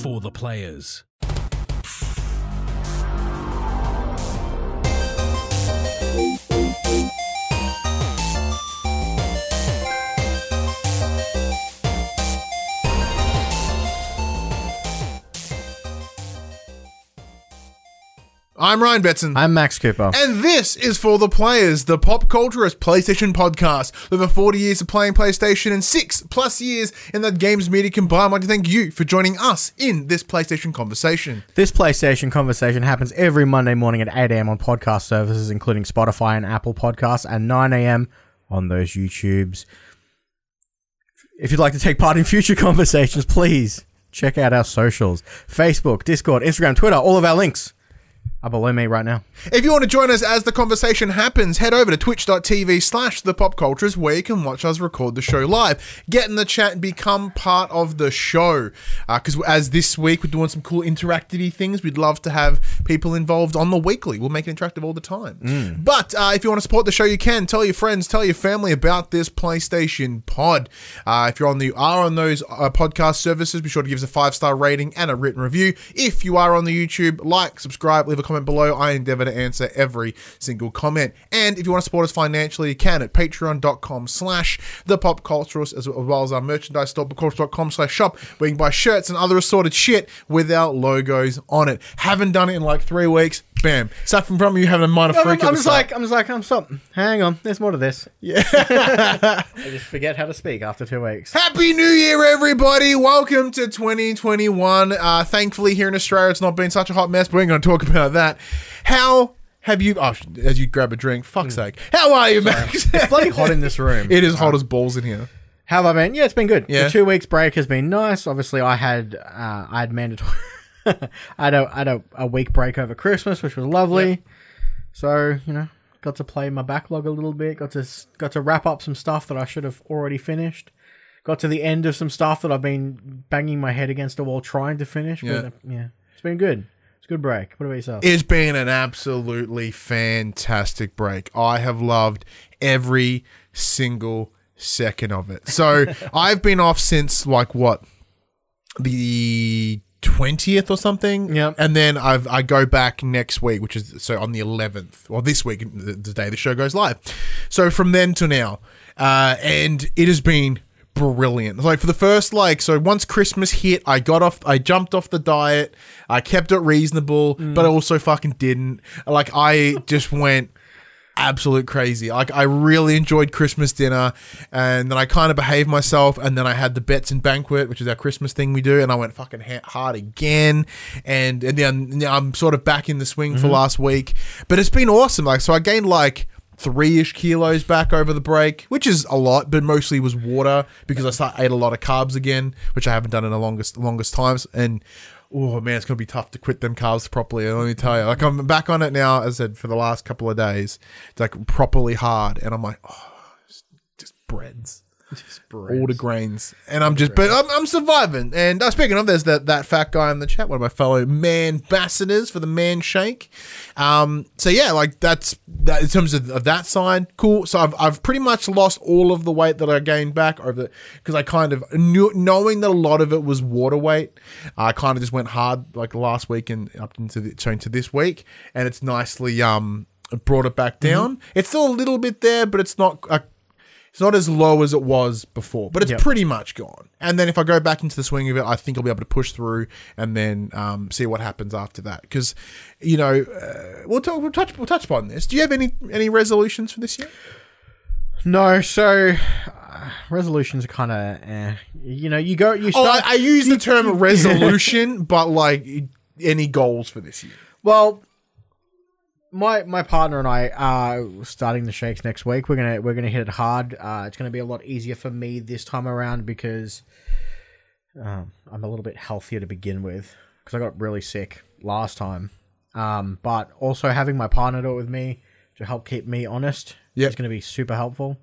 For the players. I'm Ryan Betson. I'm Max Cooper. and this is For the Players, the pop culturist PlayStation podcast. Over 40 years of playing PlayStation and six plus years in the games media combined, I'd like to thank you for joining us in this PlayStation conversation. This PlayStation conversation happens every Monday morning at 8 a.m. on podcast services, including Spotify and Apple Podcasts, and 9 a.m. on those YouTubes. If you'd like to take part in future conversations, please check out our socials Facebook, Discord, Instagram, Twitter, all of our links are below me right now. If you want to join us as the conversation happens, head over to twitch.tv slash the pop cultures where you can watch us record the show live. Get in the chat and become part of the show. Because as this week we're doing some cool interactive things, we'd love to have people involved on the weekly. We'll make it interactive all the time. But uh, if you want to support the show, you can. Tell your friends, tell your family about this PlayStation pod. Uh, if you're on the are on those uh, podcast services, be sure to give us a five star rating and a written review. If you are on the YouTube, like, subscribe, leave a comment below. I endeavor to answer every single comment. And if you want to support us financially, you can at patreon.com slash the pop culturist as well as our merchandise store, popculturist.com slash shop, where you can buy shirts and other assorted shit with our logos on it. Haven't done it in like three weeks. Bam. Sat from from you having a minor I'm, I'm just start. like, I'm just like, I'm stop. Hang on, there's more to this. Yeah. I just forget how to speak after two weeks. Happy New Year, everybody! Welcome to 2021. Uh, thankfully, here in Australia, it's not been such a hot mess, but we ain't going to talk about that. How have you? Oh, as you grab a drink, fuck's sake. How are you, Max? It's bloody hot in this room. it is hot as balls in here. How have I been? Yeah, it's been good. Yeah. The two weeks break has been nice. Obviously, I had uh, I had mandatory. I had, a, I had a, a week break over Christmas, which was lovely. So you know, got to play my backlog a little bit. Got to got to wrap up some stuff that I should have already finished. Got to the end of some stuff that I've been banging my head against the wall trying to finish. Yeah. But, uh, yeah, it's been good. Good break. What about yourself? It's been an absolutely fantastic break. I have loved every single second of it. So I've been off since like what the twentieth or something. Yeah, And then I've I go back next week, which is so on the eleventh, or this week, the, the day the show goes live. So from then to now, uh, and it has been brilliant. Like for the first like so once Christmas hit, I got off I jumped off the diet. I kept it reasonable, mm. but I also fucking didn't. Like I just went absolute crazy. Like I really enjoyed Christmas dinner, and then I kind of behaved myself, and then I had the bets and banquet, which is our Christmas thing we do, and I went fucking ha- hard again, and and then I'm sort of back in the swing for mm-hmm. last week, but it's been awesome. Like so, I gained like. Three-ish kilos back over the break, which is a lot, but mostly was water because I start, ate a lot of carbs again, which I haven't done in the longest longest times. And oh man, it's gonna be tough to quit them carbs properly. Let me tell you, like I'm back on it now. As I said for the last couple of days, it's like properly hard, and I'm like, oh, just, just breads, all the grains, and I'm just, but I'm, I'm surviving. And uh, speaking of, there's that that fat guy in the chat, one of my fellow man ambassadors for the man shake. Um, so yeah, like that's that in terms of, of that side, cool. So I've I've pretty much lost all of the weight that I gained back over because I kind of knew knowing that a lot of it was water weight. I kind of just went hard like last week and up into the, so into this week, and it's nicely um brought it back down. It's still a little bit there, but it's not. Uh, it's not as low as it was before, but it's Yep. pretty much gone. And then if I go back into the swing of it, I think I'll be able to push through and then um, see what happens after that. Because, you know, uh, we'll, talk, we'll touch we'll touch upon this. Do you have any any resolutions for this year? No, so uh, resolutions are kind of, eh. you know, you go, you Oh, start. I, I use the term resolution, but like any goals for this year? Well, my my partner and I are starting the shakes next week. We're gonna we're gonna hit it hard. Uh, it's gonna be a lot easier for me this time around because um, I'm a little bit healthier to begin with because I got really sick last time. Um, but also having my partner do it with me to help keep me honest Yep. is going to be super helpful.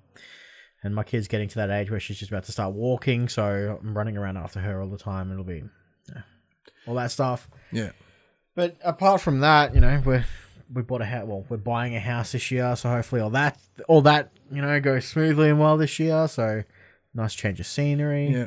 And my kid's getting to that age where she's just about to start walking, so I'm running around after her all the time. It'll be yeah, all that stuff. Yeah. But apart from that, you know, we're we bought a house. Well, we're buying a house this year, so hopefully all that all that you know goes smoothly and well this year. So nice change of scenery. Yeah.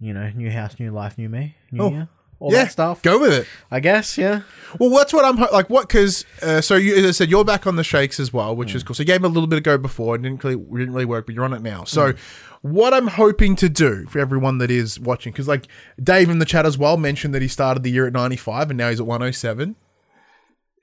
You know, new house, new life, new me, new Oh, year. all yeah, that stuff. Go with it. I guess, yeah. Well, that's what I'm like. What? Because uh, so you, as I said, you're back on the shakes as well, which is Hmm. cool. So you gave a little bit of go before, and didn't really, didn't really work, but you're on it now. So Hmm. what I'm hoping to do for everyone that is watching, because like Dave in the chat as well mentioned that he started the year at 95 and now he's at 107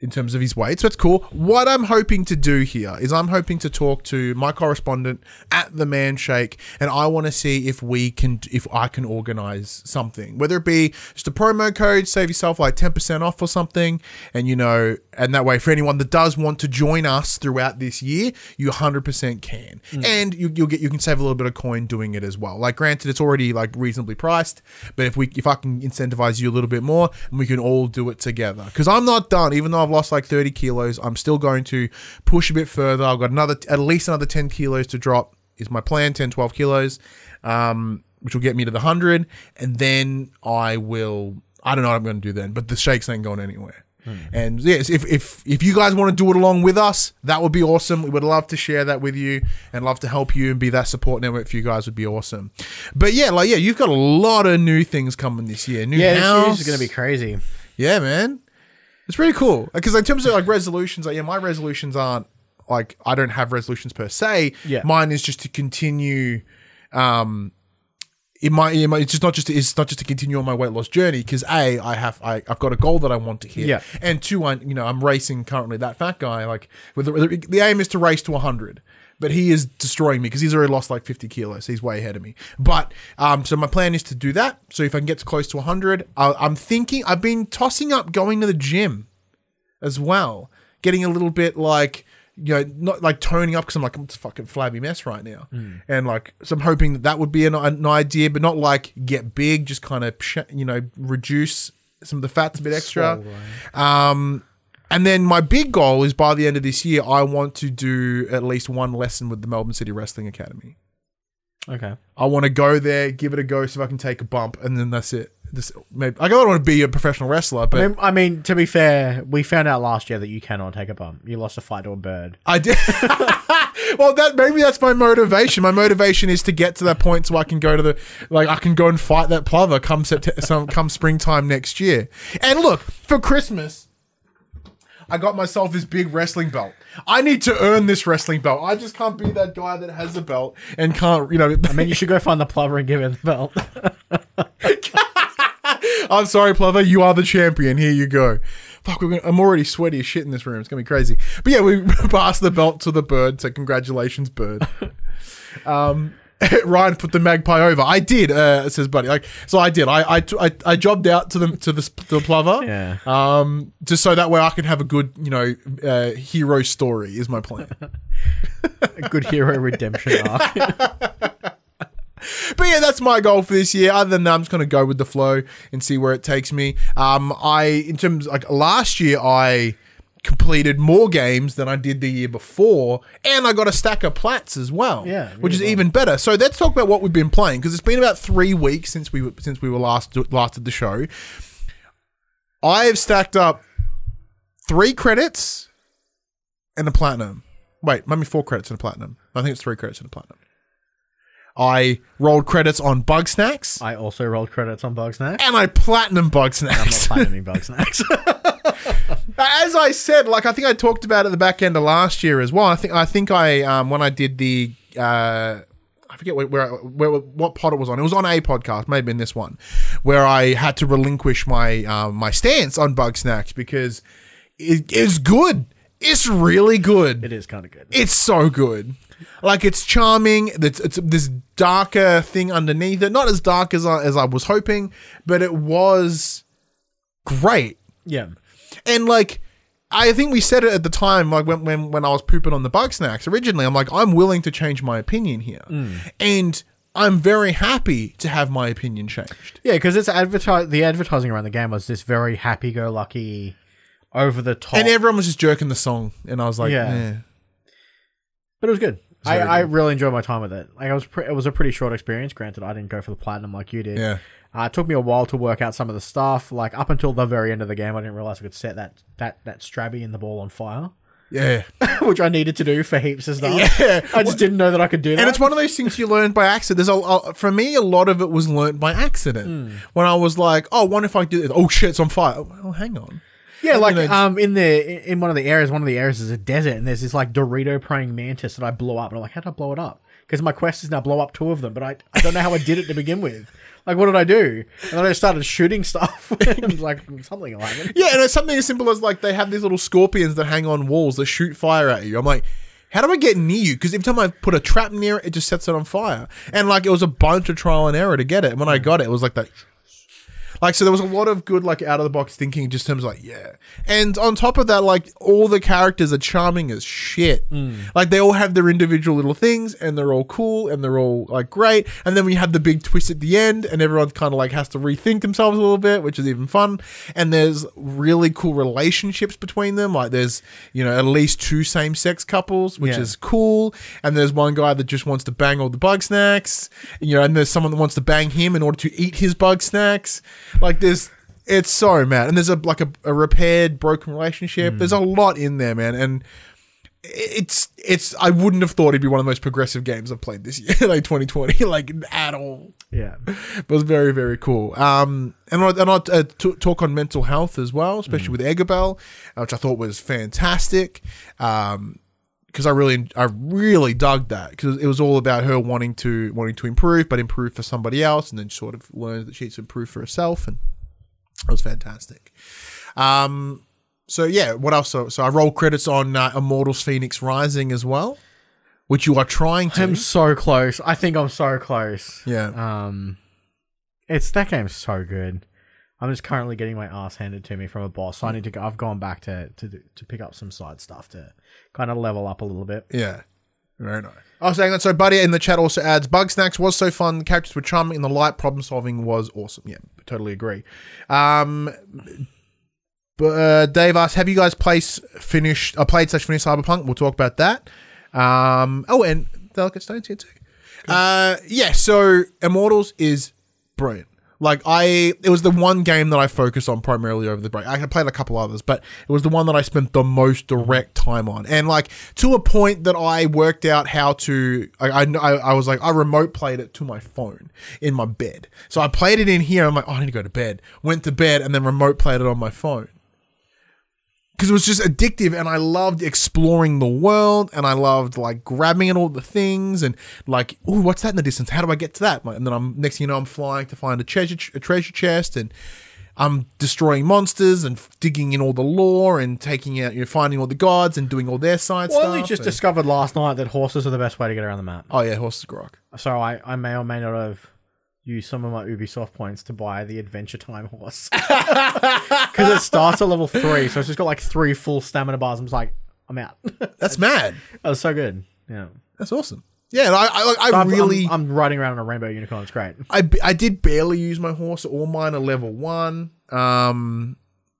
in terms of his weight. So that's cool. What I'm hoping to do here is I'm hoping to talk to my correspondent at the Man Shake, and I want to see if we can, if I can organize something, whether it be just a promo code, save yourself like 10% off or something, and you know, and that way for anyone that does want to join us throughout this year, you 100% can, mm. and you, you'll get you can save a little bit of coin doing it as well. Like, granted, it's already like reasonably priced, but if we if I can incentivize you a little bit more, and we can all do it together, because I'm not done, even though I've lost like 30 kilos, I'm still going to push a bit further. I've got another at least another 10 kilos to drop is my plan 10 12 kilos um, which will get me to the 100 and then i will i don't know what i'm going to do then but the shakes ain't going anywhere. And yes if, if if you guys want to do it along with us that would be awesome. We would love to share that with you and love to help you and be that support network for you guys would be awesome. But yeah like yeah you've got a lot of new things coming this year. New Yeah, house this year's going to be crazy. yeah, man. It's pretty cool. Because in terms of like resolutions, like yeah, my resolutions aren't like I don't have resolutions per se. Yeah. Mine is just to continue um it might, it might it's just not just it's not just to continue on my weight loss journey because a I have I, I've got a goal that I want to hit Yeah. and two I you know I'm racing currently that fat guy like with the, the, the aim is to race to 100 but he is destroying me because he's already lost like 50 kilos he's way ahead of me but um so my plan is to do that so if I can get to close to 100 I, I'm thinking I've been tossing up going to the gym as well. Getting a little bit like, you know, not like toning up because I'm like, I'm just fucking flabby mess right now. And like, so I'm hoping that that would be an, an idea, but not like get big, just kind of, you know, reduce some of the fats a bit extra. Um, and then my big goal is by the end of this year, I want to do at least one lesson with the Melbourne City Wrestling Academy. Okay. I want to go there, give it a go, so if I can take a bump, and then that's it. This maybe I don't want to be a professional wrestler, but I mean, I mean, to be fair, we found out last year that you cannot take a bump. You lost a fight to a bird. I did. well, that maybe that's my motivation. My motivation is to get to that point so I can go to the like I can go and fight that plover come Sept- some come springtime next year. And look for Christmas. I got myself this big wrestling belt. I need to earn this wrestling belt. I just can't be that guy that has a belt and can't, you know. I mean, you should go find the plover and give him the belt. I'm sorry, Plover. You are the champion. Here you go. Fuck, we're gonna, I'm already sweaty as shit in this room. It's gonna be crazy. But yeah, we passed the belt to the bird. So congratulations, bird. um, Ryan put the magpie over. I did. Uh, says buddy. Like so, I did. I I, I, I jobbed out to the to the, to the plover. Yeah. Um, just so that way I can have a good, you know, uh, hero story is my plan. a good hero redemption arc. But yeah, that's my goal for this year. Other than that, I'm just gonna go with the flow and see where it takes me. Um, I in terms like last year, I completed more games than I did the year before, and I got a stack of plats as well. Yeah, which is well. even better. So let's talk about what we've been playing because it's been about three weeks since we were, since we were last last at the show. I have stacked up three credits and a platinum. Wait, maybe four credits and a platinum. I think it's three credits and a platinum. I rolled credits on Bugsnax, I also rolled credits on Bugsnax. and I platinum Bugsnax. I'm not platinuming Bugsnax. As I said, like I think I talked about at the back end of last year as well. I think I think I um, when I did the uh, I forget where, where, where what pod it was on. It was on a podcast, maybe in this one, where I had to relinquish my um, my stance on Bugsnax because it is good. It's really good. it is kind of good. It's so good. Like it's charming. It's, it's this darker thing underneath it. Not as dark as I, as I was hoping, but it was great. yeah. And like, I think we said it at the time, like when when when I was pooping on the Bugsnax originally. I'm like, I'm willing to change my opinion here, mm. and I'm very happy to have my opinion changed. Yeah, because it's advertise the advertising around the game was this very happy-go-lucky, over-the-top. And everyone was just jerking the song, and I was like, Yeah. yeah. but it was good. I, very I really enjoyed my time with it. Like I was, pre- it was a pretty short experience. Granted, I didn't go for the platinum like you did. Yeah. Uh, it took me a while to work out some of the stuff. Like up until the very end of the game, I didn't realize I could set that that that strabby in the ball on fire. Yeah. which I needed to do for heaps of stuff. Yeah. I just didn't know that I could do that. And it's one of those things you learn by accident. There's a, a for me, a lot of it was learned by accident. Hmm. When I was like, "Oh, what if I do this? Oh shit, it's on fire!" Oh, well, hang on. Yeah, like know, um in the in one of the areas, one of the areas is a desert, and there's this like Dorito praying mantis that I blow up, and I'm like, how did I blow it up? Because my quest is now blow up two of them, but I, I don't know how I did it to begin with. Like, what did I do? And then I started shooting stuff. and like something will happen. Yeah, and it's something as simple as like they have these little scorpions that hang on walls that shoot fire at you. I'm like, how do I get near you? Because every time I put a trap near it, it just sets it on fire. And like it was a bunch of trial and error to get it. And when I got it, it was like that. Like so, there was a lot of good like out of the box thinking, just in terms of like yeah. And on top of that, like all the characters are charming as shit. Hmm. Like they all have their individual little things, and they're all cool, and they're all like great. And then we have the big twist at the end, and everyone kind of like has to rethink themselves a little bit, which is even fun. And there's really cool relationships between them. Like there's you know at least two same sex couples, which Yeah. is cool. And there's one guy that just wants to bang all the bug snacks. You know, and there's someone that wants to bang him in order to eat his bug snacks. Like there's it's so mad. And there's a like a, a repaired broken relationship. There's a lot in there, man. And it's it's I wouldn't have thought it'd be one of the most progressive games I've played this year, like 2020, like at all. Yeah. It was very very cool. Um, and I, and I uh, t- talk on mental health as well, especially with Eggabell, uh, which I thought was fantastic. Um, because I really I really dug that because it was all about her wanting to wanting to improve, but improve for somebody else, and then sort of learn that she needs to improve for herself, and it was fantastic. Um, so yeah, what else? So, so I roll credits on uh, Immortals: Fenyx Rising as well, which you are trying to. I'm so close. I think I'm so close. yeah, Um, it's that game's so good. I'm just currently getting my ass handed to me from a boss. So I need to go. I've gone back to to to pick up some side stuff to kind of level up a little bit. yeah. Very nice. I was saying that. So, Buddy in the chat also adds Bugsnax was so fun. The characters were charming, and the light problem solving was awesome. Yeah, totally agree. Um, but uh, Dave asked, "Have you guys place finished? Uh, played slash finished Cyberpunk?" We'll talk about that. Um, oh, and Delicate Stones here too. Uh, yeah. So, Immortals is brilliant. Like I, it was the one game that I focused on primarily over the break. I played a couple others, but it was the one that I spent the most direct time on, and like to a point that I worked out how to. I, I, I was like, I remote played it to my phone in my bed. So I played it in here. I'm like, oh, I need to go to bed. Went to bed and then remote played it on my phone because it was just addictive and I loved exploring the world and I loved like grabbing at all the things and like, oh, what's that in the distance? How do I get to that? And then I'm next thing you know, I'm flying to find a treasure a treasure chest and I'm destroying monsters and digging in all the lore and taking out, you know, finding all the gods and doing all their side Well, stuff. only just and- discovered last night that horses are the best way to get around the map. oh yeah, horses grok. So I, I may or may not have used some of my Ubisoft points to buy the Adventure Time horse because it starts at level three, so it's just got like three full stamina bars. I'm just like, I'm out. That's mad. That was so good. Yeah, That's awesome. Yeah, and I I, I So I'm- really I'm, I'm riding around on a rainbow unicorn. It's great. I, I did barely use my horse. All mine are level one. Um,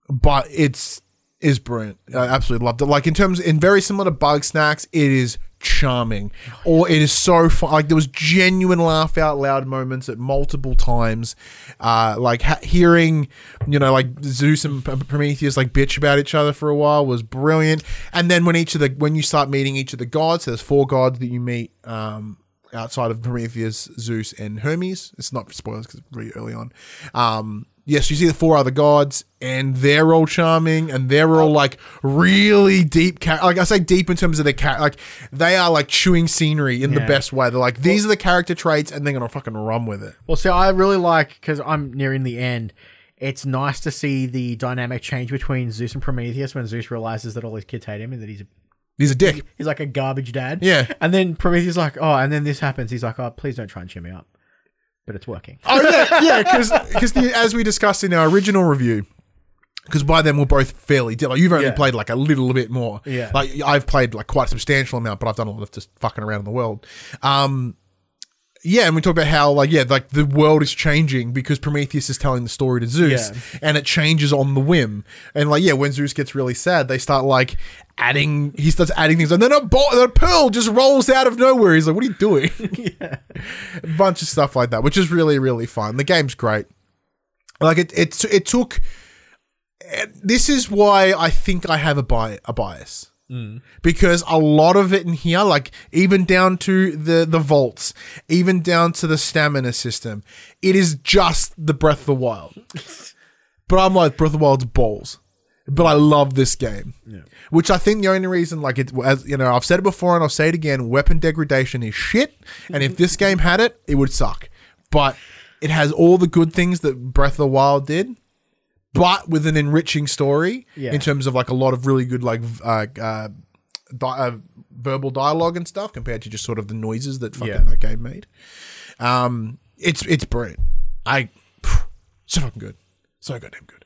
but it's is brilliant. I absolutely loved it. Like in terms, in very similar to Bugsnax, it is charming, or it is so fun. Like there was genuine laugh out loud moments at multiple times. Uh, like ha- hearing, you know, like Zeus and Prometheus like bitch about each other for a while was brilliant. And then when each of the when you start meeting each of the gods, there's four gods that you meet. Um, outside of Prometheus, Zeus, and Hermes. It's not spoilers because it's really early on. Um, yes, you see the four other gods, and they're all charming, and they're all like really deep. Char- like I say, deep in terms of their car- like they are like chewing scenery in the Yeah. best way. They're like these are the character traits, and they're gonna fucking run with it. Well, see, I really like because I'm nearing the end. It's nice to see the dynamic change between Zeus and Prometheus when Zeus realizes that all his kids hate him and that he's a, He's a dick. he's like a garbage dad. Yeah. And then Prometheus is like, oh, and then this happens. He's like, oh, please don't try and cheer me up. But it's working. Oh yeah, yeah, because because as we discussed in our original review. Because by then we're both fairly dead. Like you've only Yeah. played like a little bit more. Yeah. Like I've played like quite a substantial amount, but I've done a lot of just fucking around in the world. Um, yeah, and we talk about how like yeah, like the world is changing because Prometheus is telling the story to Zeus, Yeah. and it changes on the whim. And like yeah, when Zeus gets really sad, they start like adding. He starts adding things, and then a, bo- a pearl just rolls out of nowhere. He's like, "What are you doing?" a bunch of stuff like that, which is really really fun. The game's great. Like it, it, it took. This is why I think I have a bi- a bias. Mm. because a lot of it in here, like even down to the the vaults, even down to the stamina system, it is just the Breath of the Wild. but I'm like Breath of the Wild's balls. But I love this game, which I think the only reason, like it, as you know, I've said it before and I'll say it again: weapon degradation is shit. And if this game had it, it would suck. But it has all the good things that Breath of the Wild did, but with an enriching story Yeah. in terms of like a lot of really good like uh, uh, di- uh, verbal dialogue and stuff compared to just sort of the noises that fucking Yeah. that game made. Um, it's it's brilliant. I phew, so fucking good, so goddamn good.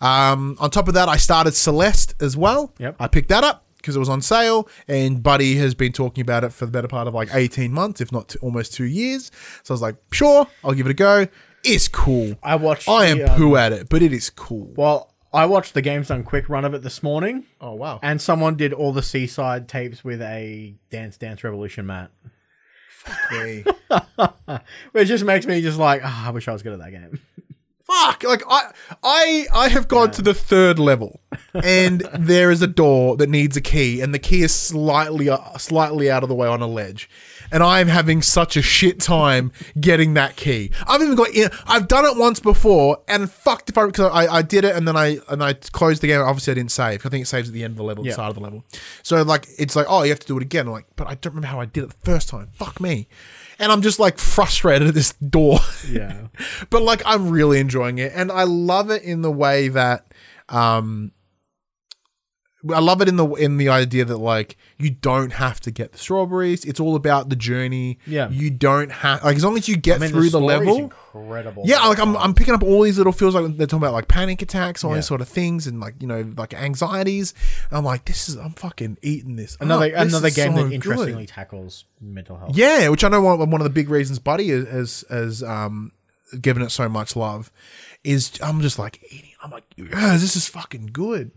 Um, on top of that, I started Celeste as well. Yep. I picked that up because it was on sale, and Buddy has been talking about it for the better part of like eighteen months, if not t- almost two years. So I was like, sure, I'll give it a go. It's cool. I watched. I am the, um, poo at it, but it is cool. Well, I watched the Games Done quick run of it this morning, Oh wow! and someone did all the C-side tapes with a Dance Dance Revolution mat, Me. which just makes me just like, ah, I wish I was good at that game. Fuck! Like I, I, I have gone to the third level, and there is a door that needs a key, and the key is slightly, uh, slightly out of the way on a ledge, and I am having such a shit time getting that key. I've even got, in, I've done it once before, and fucked if I because I, I did it, and then I and I closed the game. Obviously, I didn't save. I think it saves at the end of the level, the Yeah. start of the level. So like, it's like, oh, you have to do it again. I'm like, but I don't remember how I did it the first time. Fuck me. And I'm just like frustrated at this door. Yeah. but like I'm really enjoying it, and I love it in the way that um, I love it in the in the idea that like you don't have to get the strawberries. It's all about the journey. Yeah. you don't have like as long as you get I mean, through the, story's level. incredible. Yeah, like I'm, I'm picking up all these little feels like they're talking about like panic attacks, all Yeah. these sort of things, and like you know like anxieties. I'm like, this is I'm fucking eating this. another up. Another is game so that good. interestingly tackles mental health. Yeah, which I know one, one of the big reasons Buddy has has, has um, given it so much love is I'm just like eating. I'm like, yeah, this is fucking good.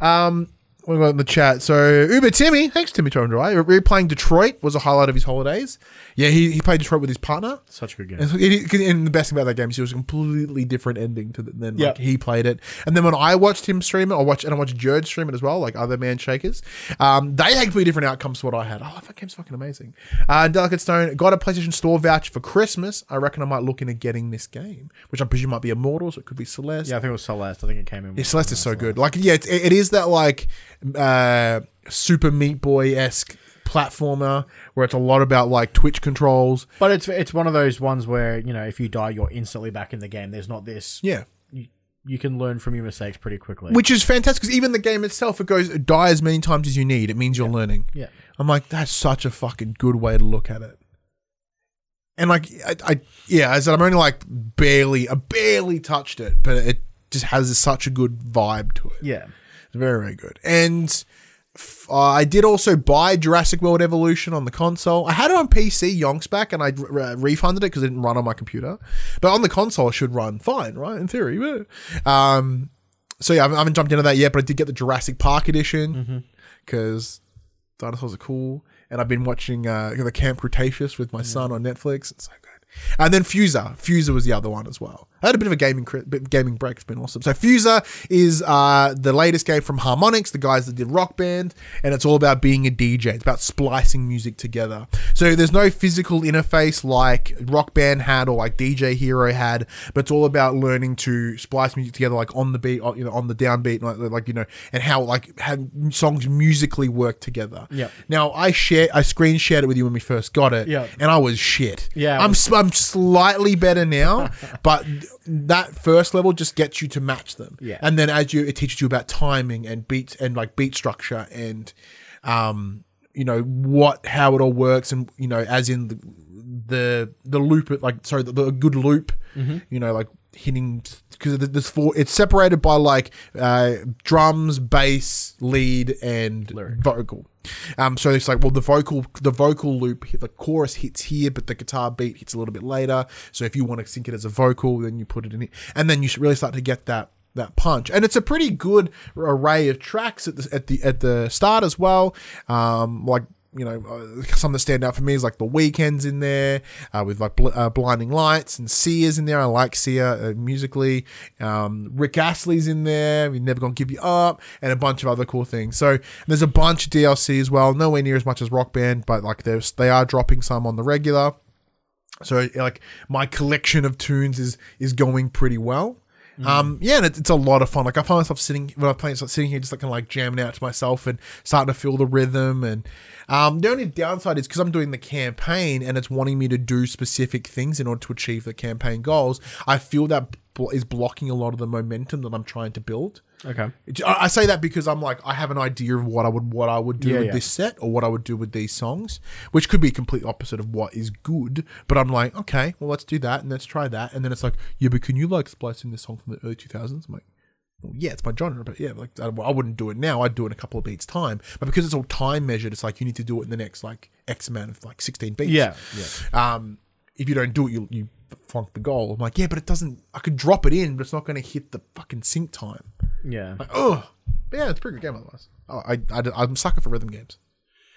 Um, we got in the chat. So Uber Timmy, thanks Timmy Torrendrai. Replaying Detroit was a highlight of his holidays. Yeah, he, he played Detroit with his partner. Such a good game. And, so it- and the best thing about that game is it was a completely different ending to the, than Yep. like he played it. And then when I watched him stream it, I watched and I watched Jared stream it as well, like other man shakers. Um, they had completely different outcomes to what I had. Oh, that game's fucking amazing. Uh, Delicate Stone got a PlayStation Store voucher for Christmas. I reckon I might look into getting this game, which I presume might be Immortals. It could be Celeste. Yeah, I think it was Celeste. I think it came in. Yeah, Celeste is so good. Like, yeah, it, it is that like uh, Super Meat Boy esque platformer where it's a lot about like Twitch controls. But it's it's one of those ones where you know if you die, you're instantly back in the game. There's not this. Yeah. You, you can learn from your mistakes pretty quickly. Which is fantastic because even the game itself, it goes die as many times as you need. It means you're learning. yeah. I'm like, that's such a fucking good way to look at it. And like, I, I yeah, I said I'm only like barely, I barely touched it, but it just has such a good vibe to it. Yeah. It's very, very good. And uh, I did also buy Jurassic World Evolution on the console. I had it on PC yonks back, and I re- refunded it because it didn't run on my computer. But on the console, it should run fine, right? In theory. Um, so yeah, I haven't- jumped into that yet, but I did get the Jurassic Park edition because dinosaurs are cool. And I've been watching uh, the Camp Cretaceous with my son on Netflix. It's so good. And then Fuser. Fuser was the other one as well. I had a bit of a gaming gaming break. It's been awesome. So Fuser is uh, the latest game from Harmonix, the guys that did Rock Band, and it's all about being a DJ. It's about splicing music together. So there's no physical interface like Rock Band had or like DJ Hero had, but it's all about learning to splice music together, like on the beat, or, you know, on the downbeat, like, like you know, and how like how songs musically work together. Yeah. Now I share, I screen shared it with you when we first got it. Yep. And I was shit. Yeah. I'm s- I'm slightly better now, but that first level just gets you to match them. Yeah. And then as you, it teaches you about timing and beats and like beat structure and, um, you know what how it all works and you know as in the the, the loop like sorry the, the good loop you know like hitting because there's four it's separated by like uh drums bass lead and vocal. Um so it's like well the vocal the vocal loop the chorus hits here but the guitar beat hits a little bit later. So if you want to sync it as a vocal then you put it in it and then you should really start to get that that punch. And it's a pretty good array of tracks at the at the at the start as well. Um like you know, uh, some that stand out for me is like the Weeknd's in there uh, with like bl- uh, blinding lights and Sia's in there. I like Sia uh, musically. Um, Rick Astley's in there. We're never gonna give you up, and a bunch of other cool things. So there's a bunch of DLC as well. Nowhere near as much as Rock Band, but like they are dropping some on the regular. So like my collection of tunes is is going pretty well. Um, yeah, and it, it's a lot of fun. Like I find myself sitting when I'm playing, sitting here, just like kind of like jamming out to myself and starting to feel the rhythm. And um, the only downside is because I'm doing the campaign and it's wanting me to do specific things in order to achieve the campaign goals. I feel that bl- is blocking a lot of the momentum that I'm trying to build. Okay. I I say that because I'm like I have an idea of what I would what I would do Yeah, with yeah. this set or what I would do with these songs, which could be complete opposite of what is good. But I'm like, okay, well let's do that and let's try that, and then it's like, yeah, but can you like splice in this song from the early 2000s? I'm like. Well, yeah, it's my genre, but yeah, like I, I wouldn't do it now. I'd do it in a couple of beats time. But because it's all time measured, it's like you need to do it in the next like X amount of like 16 beats. Yeah. Yeah. Um, if you don't do it, you you flunk the goal. I'm like, yeah, but it doesn't. I could drop it in, but it's not going to hit the fucking sync time. Yeah. Oh, but yeah, it's a pretty good game otherwise. Oh, I, I, I'm a sucker for rhythm games.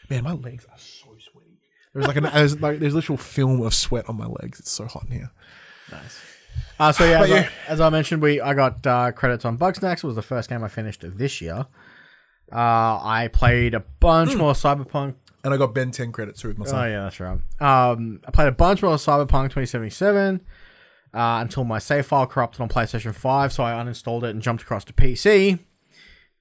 Man, my legs are so sweaty. There's like an there's like there's literal film of sweat on my legs. It's so hot in here. Nice. Uh, so yeah, as, I, as I mentioned, we I got uh, credits on Bugsnax. It was the first game I finished this year. Uh, I played a bunch Hmm. more Cyberpunk. And I got Ben 10 credits through with my Oh yeah, that's right. Um, I played a bunch more Cyberpunk 2077 uh, until my save file corrupted on PlayStation 5, so I uninstalled it and jumped across to PC.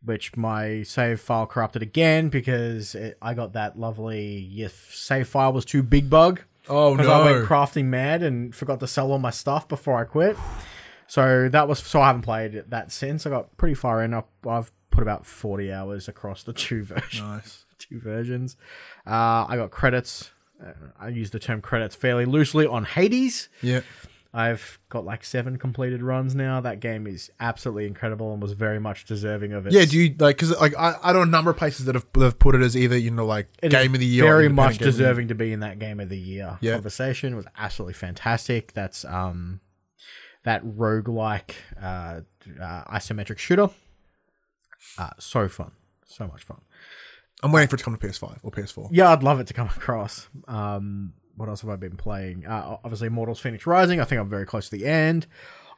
Which my save file corrupted again because it, I got that lovely if save file was too big bug. Oh because no! I went crafting mad and forgot to sell all my stuff before I quit. So that was so I haven't played it that since. I got pretty far in. I've, I've put about forty hours across the two versions. nice. Two versions. Uh, I got credits. Uh, I use the term credits fairly loosely on Hades. Yeah. I've got like seven completed runs now. That game is absolutely incredible and was very much deserving of it. Yeah. Do you like? Because like I, I know a number of places that have, that have put it as either you know like It game of the year. Very much game of the year. deserving to be in that game of the year Yeah. conversation. Was absolutely fantastic. That's um that roguelike uh, uh isometric shooter. Uh so fun. So much fun. I'm waiting for it to come to PS5 or PS4. Yeah, I'd love it to come across. Um what else have I been playing? Uh, obviously Immortals Fenyx Rising. I think I'm very close to the end.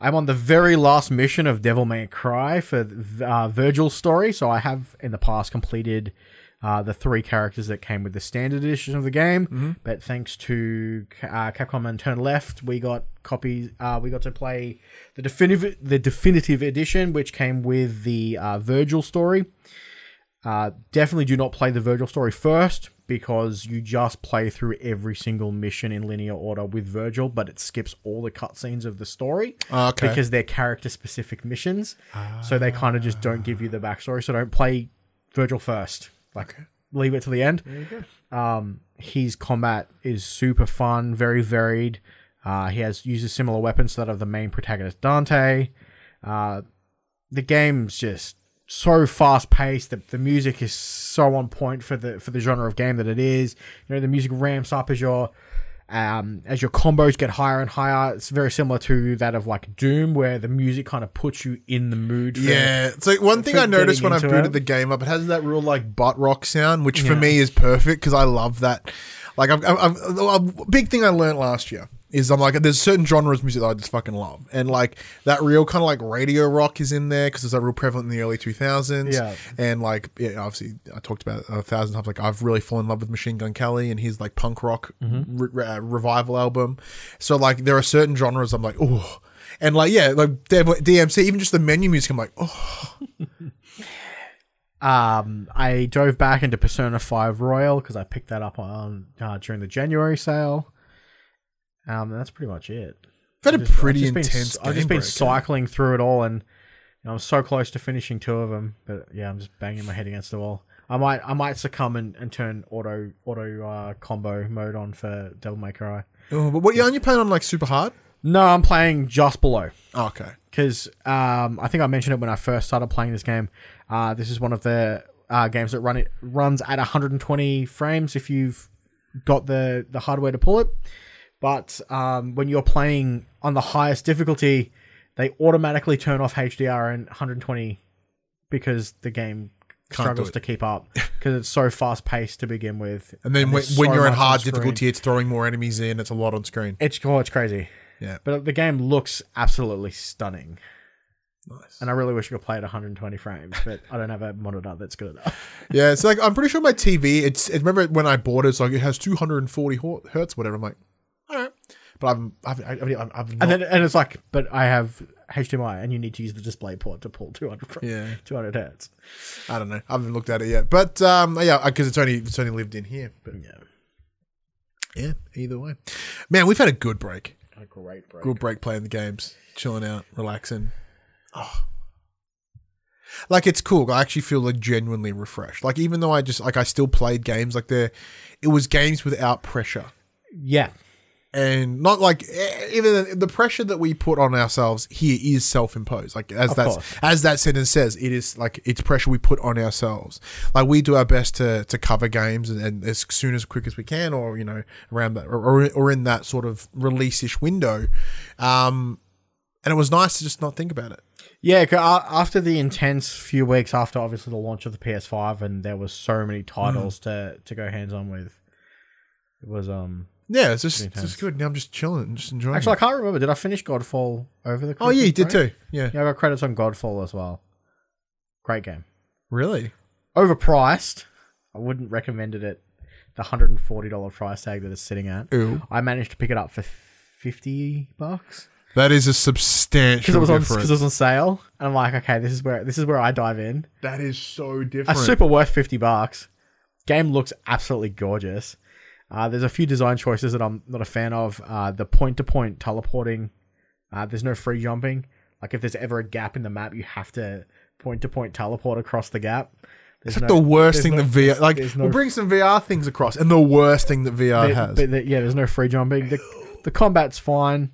I'm on the very last mission of Devil May Cry for uh, Vergil's story. So I have in the past completed uh, the three characters that came with the standard edition of the game. But thanks to uh, Capcom and Turn Left, we got copies. Uh, we got to play the definitive the definitive edition, which came with the uh, Vergil story. Uh, definitely do not play the Vergil story first because you just play through every single mission in linear order with Vergil, but it skips all the cutscenes of the story Ah, Okay. because they're character specific missions. So they kind of just don't give you the backstory. So don't play Vergil first. Like leave it to the end. Um, his combat is super fun, very varied. Uh, he has uses similar weapons to that of the main protagonist Dante. Uh, the game's just so fast paced. The, the music is so on point for the for the genre of game that it is. You know, the music ramps up as your um, as your combos get higher and higher. It's very similar to that of like Doom, where the music kind of puts you in the mood. For, Yeah, so one thing I noticed when I've booted it. the game up, it has that real like butt rock sound, which for me is perfect because I love that. Like, I've, I've, I've, a big thing I learned last year is I'm like, there's certain genres of music that I just fucking love, and like that real kind of like radio rock is in there because it's like real prevalent in the early 2000s. Yeah. and like yeah, obviously I talked about a thousand times. Like I've really fallen in love with Machine Gun Kelly and his like punk rock Mm-hmm. re- re- uh, revival album. So like there are certain genres I'm like, oh. And like yeah, like DMC, even just the menu music, I'm like, oh, Um, I drove back into Persona Five Royal because I picked that up on uh, during the January sale. Um, that's pretty much it. I've had a Just- I've pretty been- intense. I've just been cycling through it all, and you know, I'm so close to finishing two of them. But yeah, I'm just banging my head against the wall. I might, I might succumb and, and turn auto auto uh, combo mode on for Devil May Cry. Oh, but what? Yeah, aren't you playing on like super hard? No, I'm playing just below Oh, okay. because um, I think I mentioned it when I first started playing this game. Uh, this is one of the uh, games that run it runs at 120 frames if you've got the the hardware to pull it. But um, when you're playing on the highest difficulty, they automatically turn off HDR and 120 because the game Can't struggles to keep up because it's so fast paced to begin with. And then when, when so you're in hard difficulty, it's throwing more enemies in. It's a lot on screen. it's oh, it's crazy. Yeah. But the game looks absolutely stunning, Nice. and I really wish I could play at 120 frames, but I don't have a monitor that's good enough. Yeah, it's like I'm pretty sure my TV. It's it, remember when I bought it, it's like it has 240 hertz, whatever. I'm like, but I'm I've I've, I've, And then and it's like, but I have HDMI, and you need to use the display port to pull 200 Yeah. 200 hertz. I don't know. I haven't looked at it yet, but um, yeah, because it's only it's only lived in here. But Yeah, yeah, either way, man, we've had a good break. a great break. Good break playing the games, chilling out, relaxing. Oh. Like it's cool. I actually feel like genuinely refreshed. Like even though I just like I still played games like there, it was games without pressure. Yeah, and not like even the- pressure that we put on ourselves here is self-imposed like as course. as that sentence says it is like it's pressure we put on ourselves like we do our best to to cover games and, and as soon as quick as we can or you know around that or, or, or in that sort of release-ish window um and it was nice to just not think about it yeah, After the intense few weeks after, obviously the launch of the PS5, and there was so many titles to to go hands on with. It was um. Yeah it's just, it's just good now i'm just chilling and just enjoying Actually, I can't remember. Did I finish Godfall over the? oh yeah you did break? too yeah Yeah, I got credits on Godfall as well. Great game. really Overpriced. I wouldn't recommend it at the hundred and forty dollar price tag that it's sitting at. Ooh. I managed to pick it up for fifty bucks that is a substantial because it was on because it was on sale. And I'm like, okay, this is where this is where I dive in. that is so A different super worth fifty bucks. Game looks absolutely gorgeous. Uh, there's a few design choices that I'm not a fan of. Uh, the point to point teleporting. Uh, there's no free jumping. Like if there's ever a gap in the map, you have to point to point teleport across the gap. There's It's like no- the worst thing no- that VR like no- we'll bring some VR things across, and the worst thing that VR But- has. but the- yeah, there's no free jumping. The, the combat's fine,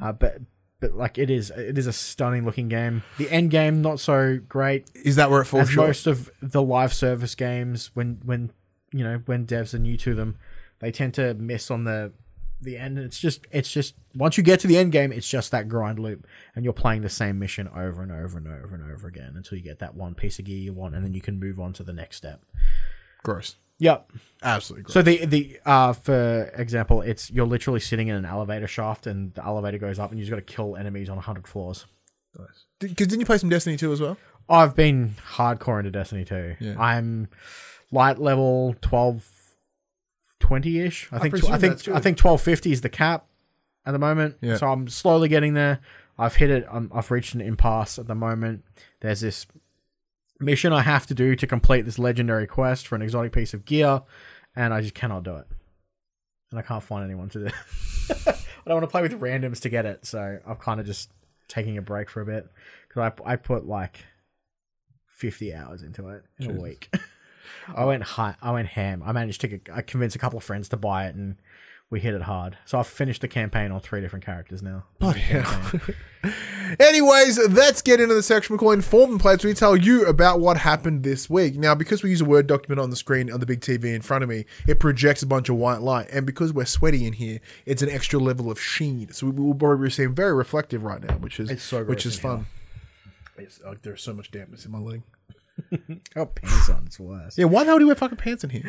uh, but but like it is it is a stunning looking game. The end game not so great. is that where it falls As short? most of the live service games, when when you know when devs are new to them, they tend to miss on the the end. It's just it's just once you get to the end game, it's just that grind loop, and you're playing the same mission over and over and over and over again until you get that one piece of gear you want, and then you can move on to the next step. gross, Yep. absolutely gross. So the the uh for example, it's you're literally sitting in an elevator shaft and the elevator goes up and you just got to kill enemies on 100 floors. Did, 'cause didn't you play some Destiny 2 as well? I've been hardcore into Destiny 2. Yeah. I'm light level 12 20ish. I think presume I think. I think 1250 is the cap at the moment. Yeah. So I'm slowly getting there. I've hit it. I'm, I've reached an impasse at the moment. There's this mission I have to do to complete this legendary quest for an exotic piece of gear, and I just cannot do it. And I can't find anyone to do. I don't want to play with randoms to get it, so I'm kind of just taking a break for a bit because I I put like 50 hours into it in a week. I went high, I went ham. I managed to get, I convinced a couple of friends to buy it, and we hit it hard. So I've finished the campaign on three different characters now. Bloody hell. Anyways, let's get into the section we call Informed Players. We tell you about what happened this week. Now, because we use a Word document on the screen on the big TV in front of me, it projects a bunch of white light. And because we're sweaty in here, it's an extra level of sheen. So we will probably seem very reflective right now, which is so which is fun. It's, like, there's so much dampness in my leg. Oh, pants on, it's worse. Yeah, why the hell do you wear fucking pants in here?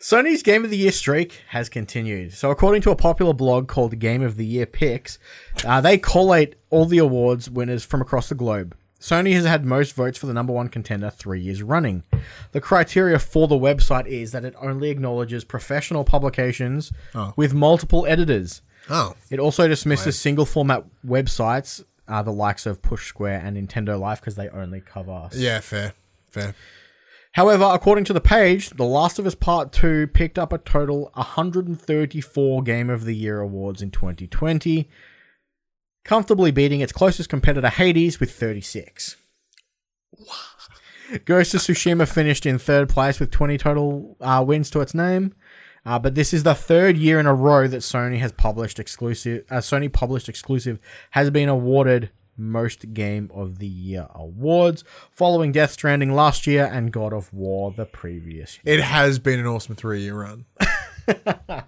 Sony's Game of the Year streak has continued. So, according to a popular blog called Game of the Year Picks, uh, they collate all the awards winners from across the globe. Sony has had most votes for the number one contender three years running. The criteria for the website is that it only acknowledges professional publications with multiple editors. Oh, It also dismisses single format websites, uh, the likes of Push Square and Nintendo Life, because they only cover yeah, fair, fair. However, according to the page, The Last of Us Part 2 picked up a total 134 Game of the Year awards in 2020, comfortably beating its closest competitor Hades with 36. Ghost of Tsushima finished in third place with 20 total uh, wins to its name. Uh, but this is the third year in a row that Sony has published exclusive. Uh, Sony published exclusive has been awarded most Game of the Year awards, following Death Stranding last year and God of War the previous year. It has been an awesome three year run.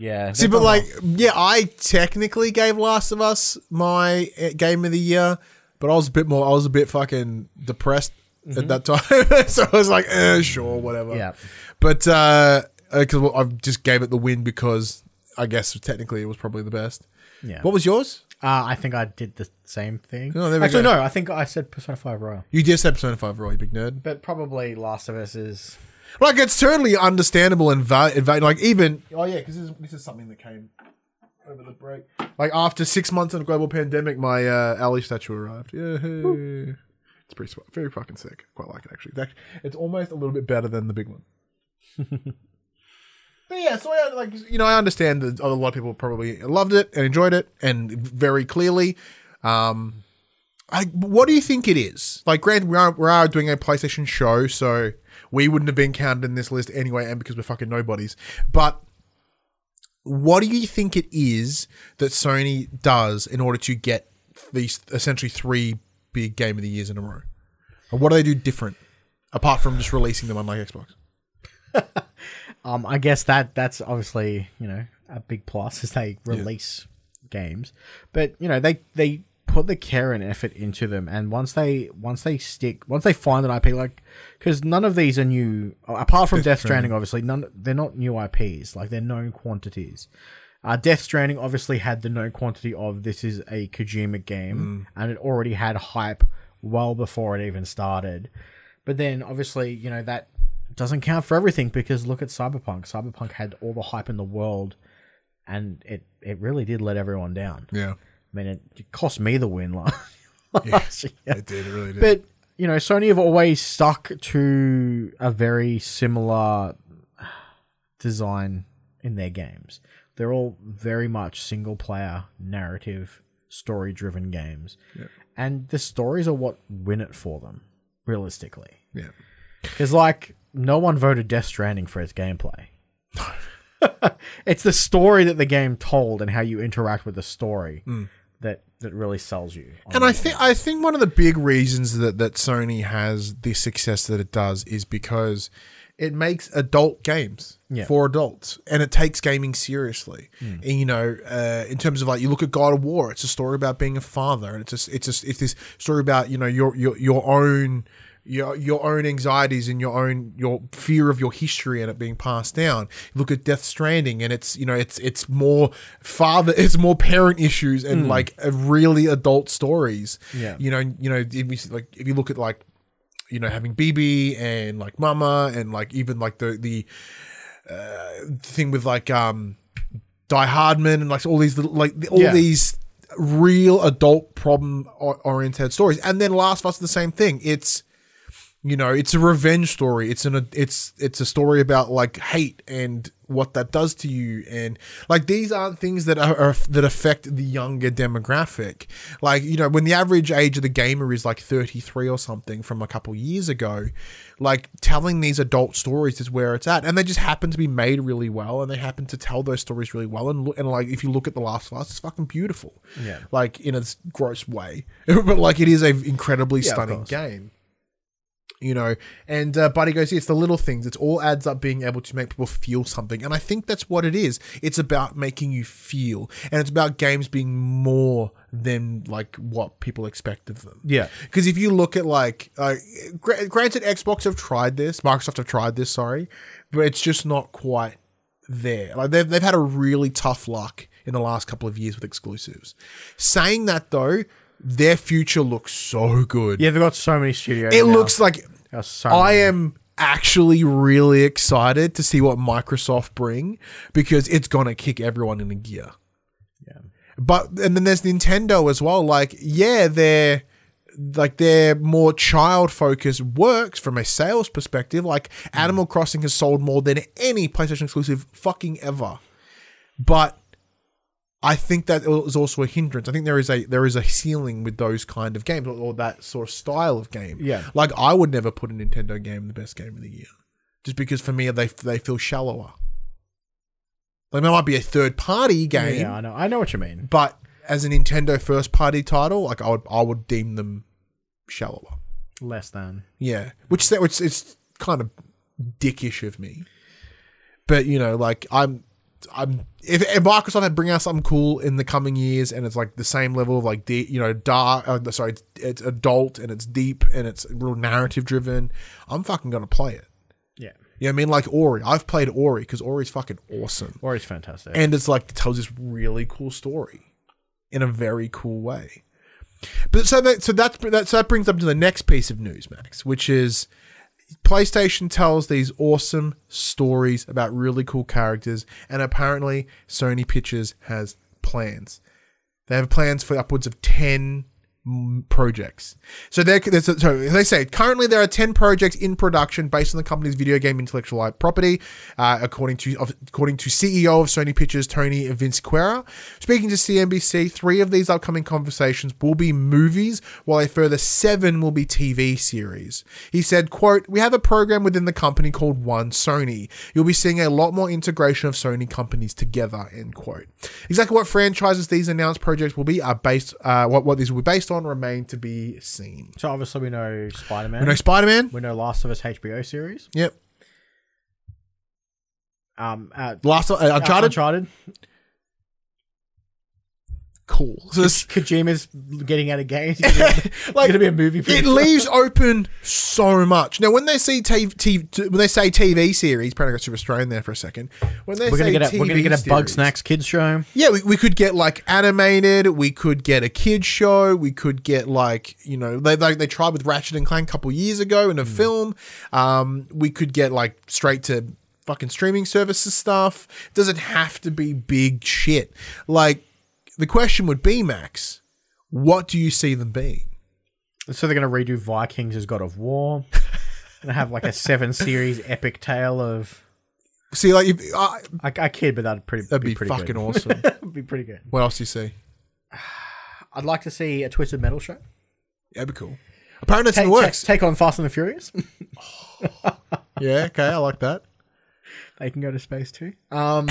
Yeah, See, but like, yeah, I technically gave Last of Us my uh, game of the year, but I was a bit more, I was a bit fucking depressed at that time, so I was like, eh, sure, whatever. Yeah. But uh, because I just gave it the win because I guess technically it was probably the best. Yeah. What was yours? Uh, I think I did the same thing. Oh, there we Actually, go. no. I think I said Persona Five Royal, You did say Persona Five Royal, you big nerd. but probably Last of Us is. Like it's totally understandable and va- va- like even oh yeah, because this is, this is something that came over the break. Like after six months of a global pandemic, my uh, Ellie statue arrived. Yeah, it's pretty very fucking sick. Quite like it actually. it's almost a little bit better than the big one. But yeah, so I like you know I understand that a lot of people probably loved it and enjoyed it and very clearly. Um, I what do you think it is? Like, granted, we are, we are doing a PlayStation show, so we wouldn't have been counted in this list anyway, and because we're fucking nobodies. But what do you think it is that Sony does in order to get these essentially three big game of the years in a row? Or what do they do different apart from just releasing them on like Xbox? Um, I guess that that's obviously you know a big plus is they release games, but you know they they put the care and effort into them, and once they once they stick once they find an IP like because none of these are new apart from Death Stranding, obviously none they're not new IPs like they're known quantities. Uh, Death Stranding obviously had the known quantity of this is a Kojima game, and it already had hype well before it even started. But then obviously, you know, that doesn't count for everything because look at Cyberpunk. Cyberpunk had all the hype in the world and it, it really did let everyone down. Yeah, I mean, it, it cost me the win last, last year. it did. It really did. But, you know, Sony have always stuck to a very similar design in their games. They're all very much single player, narrative, story driven games. And the stories are what win it for them, realistically. yeah. Because, like, no one voted Death Stranding for its gameplay. it's the story that the game told and how you interact with the story that, that really sells you. And I think I think one of the big reasons that, that Sony has the success that it does is because it makes adult games Yeah. for adults, and it takes gaming seriously. And, you know, uh, in terms of like you look at God of War, it's a story about being a father, and it's just it's just it's this story about you know your your your own. Your, your own anxieties and your own your fear of your history and it being passed down. look at Death Stranding and it's you know it's it's more father it's more parent issues and like uh, really adult stories Yeah. you know, you know, if you, like if you look at like, you know, having BB and like Mama and like even like the the uh, thing with like um, Die Hardman and like all these little like all Yeah. these real adult problem oriented stories, and then Last of Us the same thing. It's you know it's a revenge story. It's an it's it's a story about like hate and what that does to you. And like these aren't things that are, are that affect the younger demographic. Like you know when the average age of the gamer is like 33 or something from a couple years ago like telling these adult stories is where it's at. And they just happen to be made really well and they happen to tell those stories really well. And, look, and like if you look at the last of us it's fucking beautiful. Yeah. like in a gross way. But like it is a incredibly Yeah, stunning game you know? And uh, buddy goes it's the little things. It all adds up being able to make people feel something. And i think that's what it is. It's about making you feel. And it's about games being more than like what people expect of them. Yeah. because if you look at like uh, gra- granted xbox have tried this microsoft have tried this sorry but it's just not quite there. Like they've, they've had a really tough luck in the last couple of years with exclusives. Saying that though their future looks so good. Yeah, they've got so many studios. it now. looks like so I am actually really excited to see what Microsoft bring because it's gonna kick everyone in a gear. Yeah. But and then there's Nintendo as well. Like, yeah, they're like their more child focused works from a sales perspective. Like Animal hmm. Crossing has sold more than any PlayStation exclusive fucking ever. But I think that is also a hindrance. I think there is a there is a ceiling with those kind of games or, or that sort of style of game. Yeah. Like I would never put a Nintendo game in the best game of the year, just because for me they they feel shallower. Like there might be a third party game, Yeah, I know. I know what you mean. but as a Nintendo first party title, like I would I would deem them shallower. Less than. Yeah, which which it's kind of dickish of me. But you know, like I'm I'm if, if Microsoft had bring out something cool in the coming years, and it's like the same level of like deep, you know, dark. Uh, sorry, it's, it's adult and it's deep and it's real narrative driven. I'm fucking gonna play it. Yeah. You know what I mean? Like Ori. I've played Ori because Ori's fucking awesome. Ori's fantastic. And it's like it tells this really cool story in a very cool way. But so that so that's that so that brings up to the next piece of news, Max, which is PlayStation tells these awesome stories about really cool characters, and apparently Sony Pictures has plans. They have plans for upwards of ten mm, projects. So a- so they say currently there are 10 projects in production based on the company's video game intellectual property, uh, according to according to CEO of Sony Pictures Tony Vinciquerra. Speaking to CNBC, three of these upcoming conversations will be movies, while a further seven will be TV series. He said, "quote We have a program within the company called One Sony. You'll be seeing a lot more integration of Sony companies together." End quote. Exactly what franchises these announced projects will be are based. Uh, what what these will be based on remain to be seen. so obviously we know Spider Man. We know Spider Man. we know Last of Us HBO series. Yep. Um, uh, Last uh, Uncharted. Uncharted. Cool. So this, Kojima's getting out of games. It's gonna like gonna be a movie. it soon. leaves open so much. Now, when they see TV, TV when they say TV series, probably got Super Australian there for a second. When they We're say gonna get a we're gonna get a Bugsnax kids show. Yeah, we, we could get like animated. We could get a kid show. We could get like you know they they, they tried with Ratchet and Clank a couple years ago in a film. Um, we could get like straight to fucking streaming services stuff. It doesn't have to be big shit. Like the question would be, Max, what do you see them being? So they're gonna redo Vikings as God of War. gonna have like a seven series epic tale of. See, like if, uh, I, I kid, but that'd pretty that'd be, pretty fucking good. awesome. That'd be pretty good. what else do you see? I'd like to see a Twisted Metal show. That'd be cool. Apparently, it's in Take, the take, works. take on Fast and the Furious. yeah, okay, I like that. they can go to space too. Um,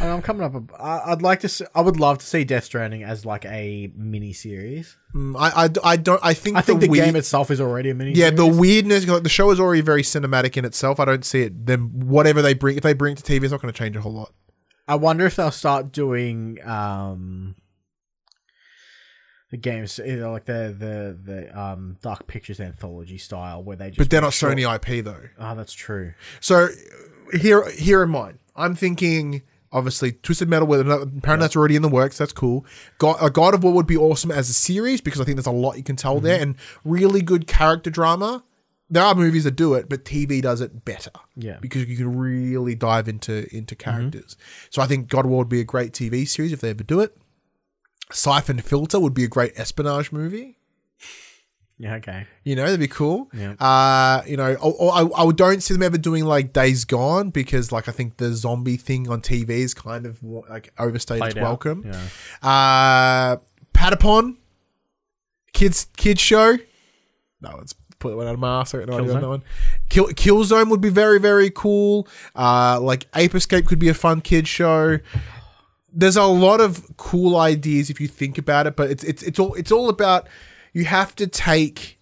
I'm coming up. I- I'd like to. See, I would love to see Death Stranding as like a mini series. Mm, I, I, I don't. I think I think the, weird- game itself is already a mini. Yeah, the weirdness. Like the show is already very cinematic in itself. I don't see it. Then whatever they bring, if they bring it to TV, it's not going to change a whole lot. I wonder if they'll start doing um the games like the the the um Dark Pictures anthology style where they just. But they're not short- Sony IP though. Oh, that's true. So here, here in mind, I'm thinking obviously Twisted Metal. With another, apparently that's already in the works. That's cool. God, a God of War would be awesome as a series because I think there's a lot you can tell there mhm. and really good character drama. There are movies that do it, but TV does it better. Yeah. because you can really dive into into mhm. characters. So I think God of War would be a great TV series if they ever do it. Siphon Filter would be a great espionage movie. Yeah. Okay. You know, that'd be cool. Yeah. Uh, you know, or I, I don't see them ever doing like Days Gone because, like, I think the zombie thing on TV is kind of like overstayed its welcome. Yeah. Uh, Patapon, kids kids show. No, let's put one out of my ass. I got no idea on Killzone? that one. Kill Killzone would be very very cool. Uh, like Ape Escape could be a fun kids show. There's a lot of cool ideas if you think about it, but it's it's it's all it's all about you have to take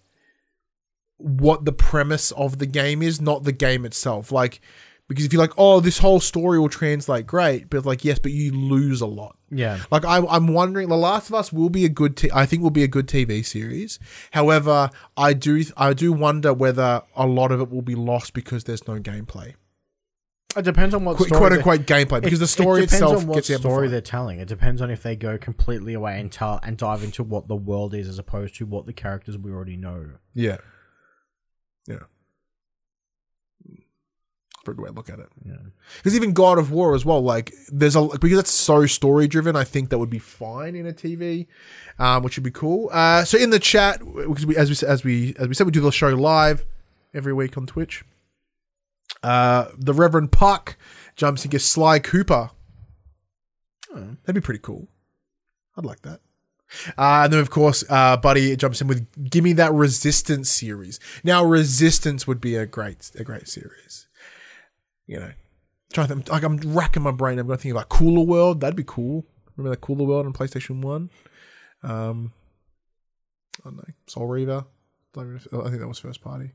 what the premise of the game is, not the game itself. Like because if you're like, oh, this whole story will translate great, but like yes, but you lose a lot. Yeah. Like I, I'm wondering, The Last of Us will be a good. T- I think will be a good TV series. However, I do I do wonder whether a lot of it will be lost because there's no gameplay, It depends on what quote, story quote unquote gameplay, because the story it depends itself on what gets story amplified. they're telling. It depends on if they go completely away and tell and dive into what the world is as opposed to what the characters we already know. Yeah, yeah. Pretty good way to look at it. Yeah. Because even God of War as well, like there's a because it's so story driven. I think that would be fine in a TV, um, which would be cool. Uh, so in the chat, because we, as we as we as we said, we do the show live every week on Twitch. Uh, the Reverend Puck jumps and gets Sly Cooper. Oh. That'd be pretty cool. I'd like that. Uh, and then, of course, uh, Buddy jumps in with "Give me that Resistance series." Now, Resistance would be a great, a great series. You know, trying to think, like I'm racking my brain. I'm going to think about Cooler World. That'd be cool. Remember that Cooler World on PlayStation One? Um, I don't know. Soul Reaver. I think that was first party.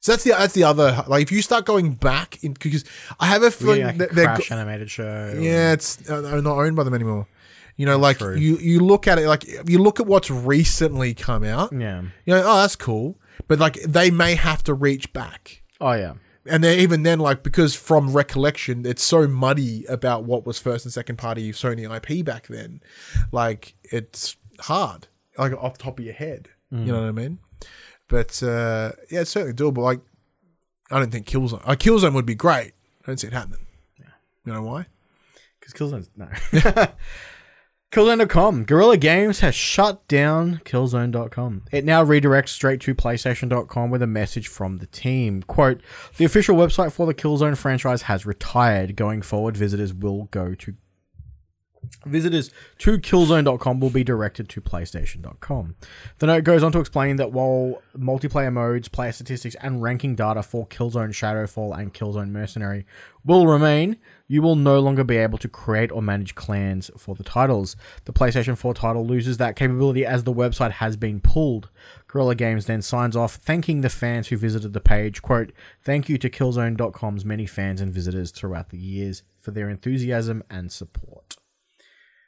So that's the that's the other like if you start going back in because I have a feeling Yeah, like a they're go- Crash animated show. yeah it's uh, not owned by them anymore. You know, like True. you you look at it like you look at what's recently come out. Yeah. You know, oh that's cool, but like they may have to reach back. Oh yeah. and then even then, like because from recollection, it's so muddy about what was first and second party Sony IP back then. Like it's hard, like off the top of your head. You know what I mean? But uh, yeah, it's certainly doable. Like I don't think Killzone. Uh, Killzone would be great. I don't see it happening. You know why? Because Killzone's no. Killzone.com. Guerrilla Games has shut down Killzone.com. It now redirects straight to PlayStation.com with a message from the team. Quote, the official website for the Killzone franchise has retired. Going forward, visitors will go to Visitors to Killzone.com will be directed to PlayStation.com. The note goes on to explain that while multiplayer modes, player statistics, and ranking data for Killzone Shadowfall and Killzone Mercenary will remain, you will no longer be able to create or manage clans for the titles. The PlayStation 4 title loses that capability as the website has been pulled. Guerrilla Games then signs off, thanking the fans who visited the page. Quote, Thank you to Killzone.com's many fans and visitors throughout the years for their enthusiasm and support.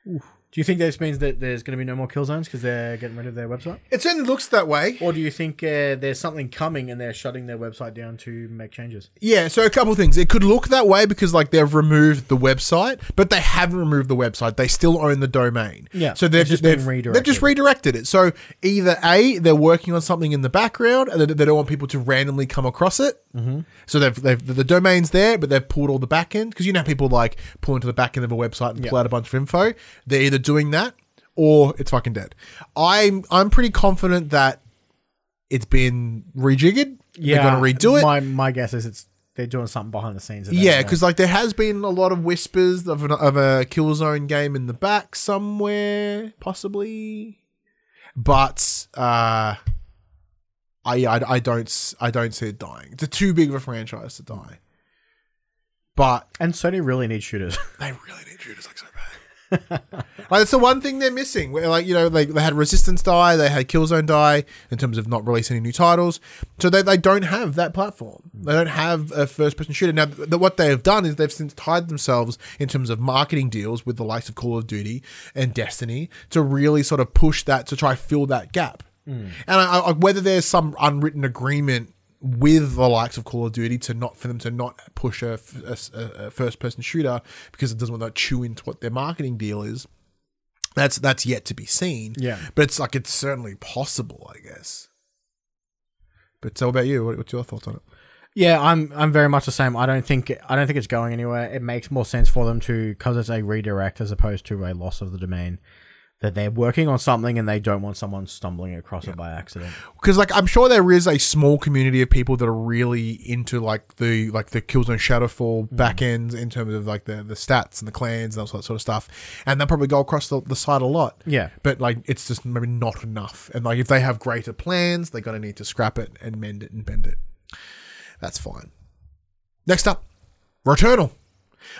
Oof. Do you think this means that there's going to be no more kill zones because they're getting rid of their website? It certainly looks that way. Or do you think uh, there's something coming and they're shutting their website down to make changes? Yeah, so a couple of things. It could look that way because like they've removed the website, but they haven't removed the website. They still own the domain. Yeah, So they've just they've, they've just redirected it. So either A, they're working on something in the background and they, they don't want people to randomly come across it. Mm-hmm. So they've, they've the domain's there, but they've pulled all the back end because you know how people like pull into the back end of a website and pull out a bunch of info. They're either doing that or it's fucking dead. I'm I'm pretty confident that it's been rejiggered. they're gonna redo it. My my guess is it's they're doing something behind the scenes. Yeah, because like there has been a lot of whispers of, an, of a Killzone game in the back somewhere, possibly, but uh, I, I I don't I don't see it dying. It's too big of a franchise to die. But and Sony really needs shooters. they really need shooters like so. Like that's the one thing they're missing. Where like you know they, they had Resistance die, they had Killzone die in terms of not releasing any new titles. So they, they don't have that platform. Mm. They don't have a first person shooter. Now th- what they have done is they've since tied themselves in terms of marketing deals with the likes of Call of Duty and Destiny to really sort of push that to try fill that gap. Mm. And I, I, whether there's some unwritten agreement with the likes of Call of Duty to not for them to not push a, first person shooter because it doesn't want to chew into what their marketing deal is. That's that's yet to be seen. Yeah. but it's like it's certainly possible, I guess. But so, about you? What, what's your thoughts on it? yeah, I'm I'm very much the same. I don't think I don't think it's going anywhere. It makes more sense for them to because it's a redirect as opposed to a loss of the domain. That they're working on something and they don't want someone stumbling across it by accident. Because like I'm sure there is a small community of people that are really into like the like the Killzone Shadowfall mm. back ends in terms of like the the stats and the clans and all that sort of stuff, and they'll probably go across the, the site a lot. Yeah. but like it's just maybe not enough. And like if they have greater plans, they're gonna need to scrap it and mend it and bend it. That's fine. Next up, Returnal.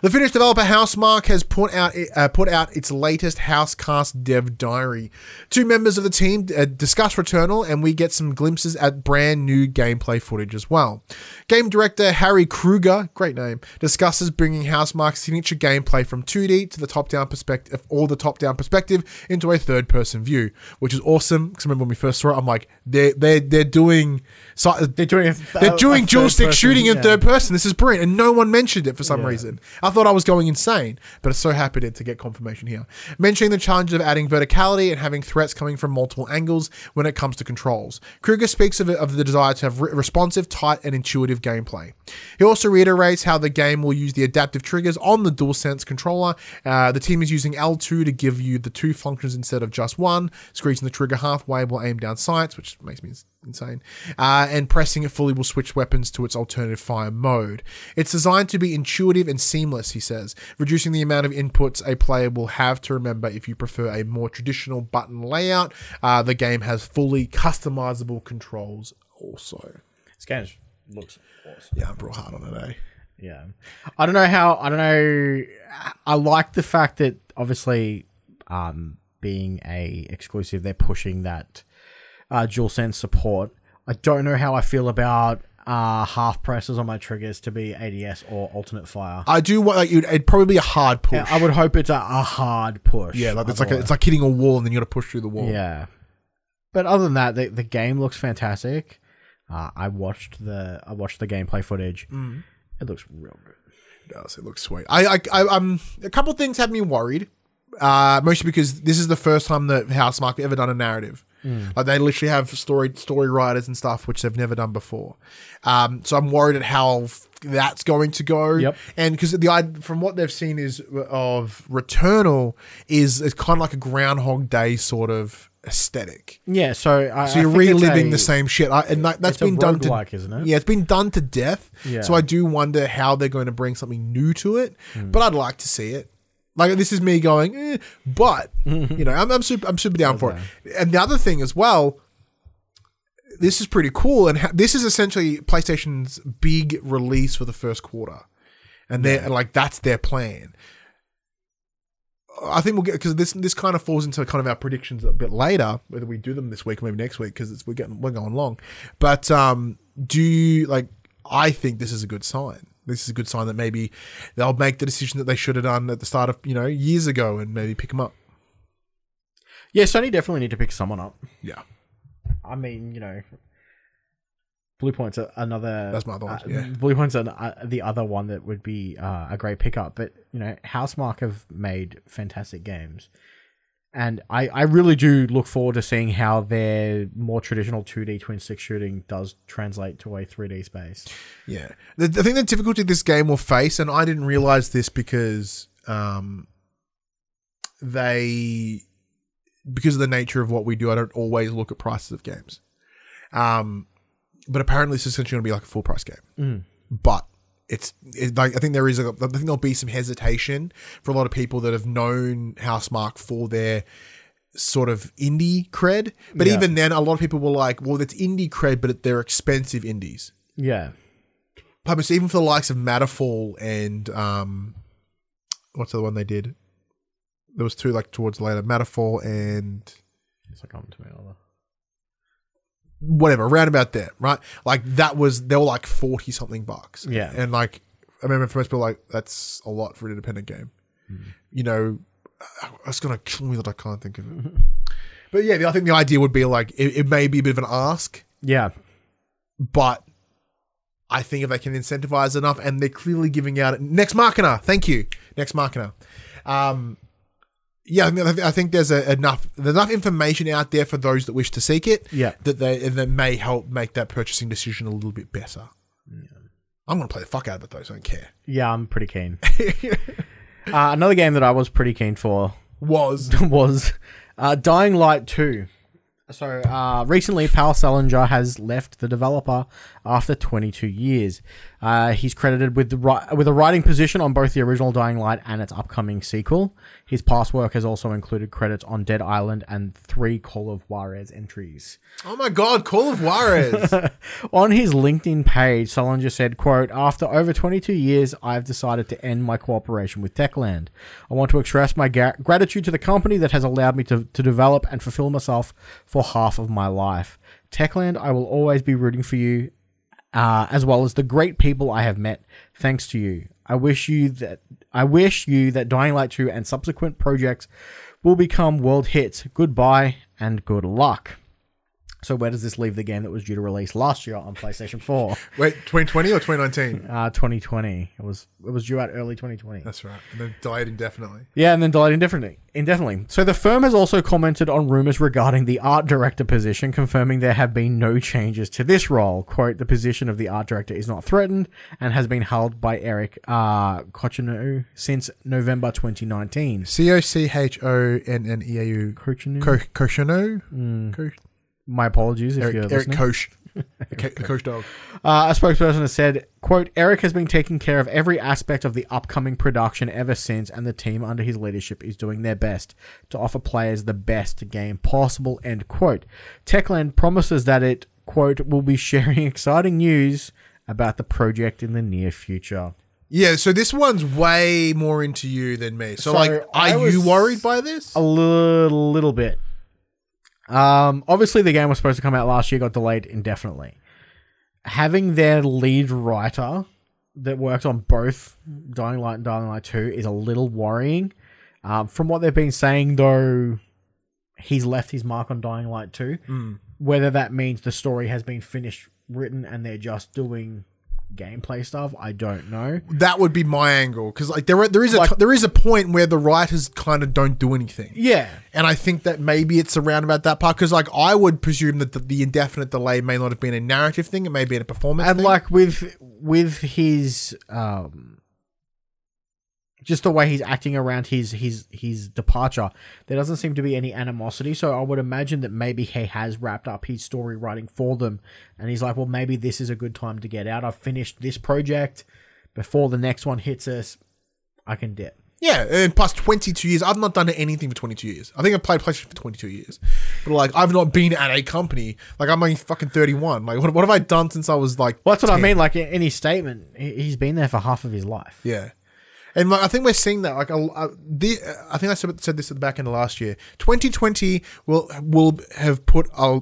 The Finnish developer Housemarque has put out uh, put out its latest Housecast dev diary. Two members of the team uh, discuss Returnal, and we get some glimpses at brand new gameplay footage as well. Game director Harry Krueger, great name, discusses bringing Housemarque's signature gameplay from 2D to the top-down perspective, all the top-down perspective, into a third-person view, which is awesome. Because remember when we first saw it, I'm like, they're they're they're doing so, They're doing a, they're doing a dual stick shooting in yeah. third person. This is brilliant, and no one mentioned it for some Yeah. reason. I thought I was going insane, but I'm so happy to, to get confirmation here. Mentioning the challenge of adding verticality and having threats coming from multiple angles when it comes to controls. Krueger speaks of, of the desire to have re- responsive, tight, and intuitive gameplay. He also reiterates how the game will use the adaptive triggers on the DualSense controller. Uh, the team is using L2 to give you the two functions instead of just one, squeezing the trigger halfway will aim down sights, which makes me insane. Uh, and pressing it fully will switch weapons to its alternative fire mode. It's designed to be intuitive and seamless, he says, reducing the amount of inputs a player will have to remember if you prefer a more traditional button layout. Uh, the game has fully customizable controls also. This game looks awesome. Yeah, I'm real hard on it, eh? Yeah. I don't know how I don't know I like the fact that obviously um being a exclusive they're pushing that uh dual sense support. I don't know how I feel about uh, half presses on my triggers to be ADS or alternate fire. I do want like it'd, probably be a hard push. Yeah, I would hope it's a, a hard push. Yeah, like it's like a, it's like hitting a wall and then you got to push through the wall. Yeah. But other than that, the, the game looks fantastic. Uh, I watched the I watched the gameplay footage. Mm. It looks real good. It does. It looks sweet. I, I, I um, a couple things have me worried. Uh, mostly because this is the first time that Housemarque have ever done a narrative. Like they literally have story story writers and stuff, which they've never done before. Um, so I'm worried at how that's going to go. Yep. And because the from what they've seen is of Returnal is it's kind of like a Groundhog Day sort of aesthetic. Yeah, so I, So you're reliving a- the same shit, I, and that, a been done to roguelike, isn't it? Yeah, it's been done to death. Yeah. So I do wonder how they're going to bring something new to it, Hmm. but I'd like to see it. Like this is me going, eh, but you know, I'm, I'm super, I'm super down for it. And the other thing as well, this is pretty cool, and ha- this is essentially PlayStation's big release for the first quarter, and they're like that's their plan. I think we'll get because this this kind of falls into kind of our predictions a bit later, whether we do them this week or maybe next week because we're getting we're going long. But um, do you like? I think this is a good sign. This is a good sign that maybe they'll make the decision that they should have done at the start of you know years ago and maybe pick them up. Yeah, Sony definitely need to pick someone up. Yeah, I mean, you know, Bluepoint's a, another. That's my other one, uh, yeah. Bluepoint's an, uh, the other one that would be uh, a great pickup. But you know, Housemarque have made fantastic games, and I I really do look forward to seeing how their more traditional two D twin stick shooting does translate to a three D space. yeah. The, I think the difficulty this game will face, and I didn't realize this because um, they because of the nature of what we do, I don't always look at prices of games. Um, but apparently, this is essentially going to be like a full price game. But it's it, like I think there is a I think there'll be some hesitation for a lot of people that have known Housemarque for their sort of indie cred. But Yeah. even then, a lot of people were like, "Well, it's indie cred, but they're expensive indies." Yeah, Published even for the likes of Matterfall and um, what's the other one they did? There was two like towards later, Matterfall and it's like coming to me. Whatever, around about there, right? Like that was they were like forty something bucks. Yeah. and like I remember for most people, like that's a lot for an independent game. You know, it's gonna kill me that I can't think of it. but yeah, I think the idea would be like it, it may be a bit of an ask, Yeah, but I think if they can incentivize enough, and they're clearly giving out next marketer, thank you, next marketer. Um, yeah, I, mean, I think there's a, enough there's enough information out there for those that wish to seek it. Yeah. that they that may help make that purchasing decision a little bit better. I'm gonna play the fuck out of it though, so I don't care. yeah, I'm pretty keen. uh, another game that I was pretty keen for Was was uh, Dying Light 2. So, uh, recently, Pal Selinger has left the developer after 22 years. Uh, he's credited with the with a writing position on both the original Dying Light and its upcoming sequel. His past work has also included credits on Dead Island and three Call of Juarez entries. oh my god, Call of Juarez. On his LinkedIn page, Selinger said, quote, After over 22 years, I've decided to end my cooperation with Techland. I want to express my ga- gratitude to the company that has allowed me to, to develop and fulfill myself for half of my life. Techland, I will always be rooting for you, uh, as well as the great people I have met. Thanks to you. I wish you that I wish you that Dying Light 2 and subsequent projects will become world hits. Goodbye and good luck. So where does this leave the game that was due to release last year on PlayStation 4? Wait, 2020 or 2019? Uh 2020. It was it was due out early 2020. That's right. And then delayed indefinitely. Yeah, and then delayed indefinitely. Indefinitely. So the firm has also commented on rumors regarding the art director position, confirming there have been no changes to this role. Quote, the position of the art director is not threatened and has been held by Eric uh, Cochino since November 2019. C O C H O N N E A U. Cochino? Co- Koshino? Co- My apologies if you're Eric, Eric listening. Koch. K- Koch dog. Uh, a spokesperson has said, quote, Eric has been taking care of every aspect of the upcoming production ever since, and the team under his leadership is doing their best to offer players the best game possible, end quote. Techland promises that it, quote, will be sharing exciting news about the project in the near future. Yeah, so this one's way more into you than me. So, So like, are you worried by this? A little, little bit. Um, obviously, the game was supposed to come out last year, got delayed indefinitely. having their lead writer that worked on both Dying Light and Dying Light 2 is a little worrying. Um, from what they've been saying, though, he's left his mark on Dying Light 2. Whether that means the story has been finished, written, and they're just doing gameplay stuff, I don't know. That would be my angle because like there there is a Like- there is a point where the writers kind of don't do anything. Yeah. And I think that maybe it's around about that part because, like, I would presume that the, the indefinite delay may not have been a narrative thing; it may be a performance. and thing. like with with his um just the way he's acting around his his his departure there doesn't seem to be any animosity so i would imagine that maybe he has wrapped up his story writing for them and he's like well maybe this is a good time to get out i've finished this project before the next one hits us i can dip yeah, and plus twenty two years. I've not done anything for twenty two years. I think I've played PlayStation for twenty two years, but like I've not been at a company. Like I'm only fucking thirty one. Like what, what have I done since I was like? well that's what i mean like in his statement he's been there for half of his life Yeah. And like, I think we're seeing that. Like, a, uh, the, uh, I think I said, this at the back end of last year. 2020 will will have put a.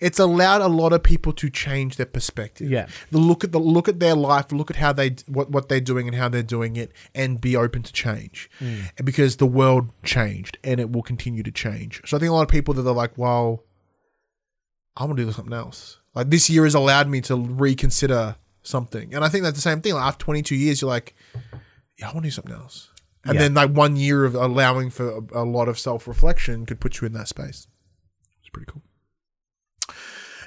It's allowed a lot of people to change their perspective. Yeah. The look at the look at their life, look at how they what what they're doing and how they're doing it, and be open to change, And because the world changed and it will continue to change. So I think a lot of people that are like, well, I want to do something else. Like this year has allowed me to reconsider something, and I think that's the same thing. Like after 22 years, you're like, yeah, I want to do something else. And Yeah. then like one year of allowing for a, a lot of self reflection could put you in that space. It's pretty cool.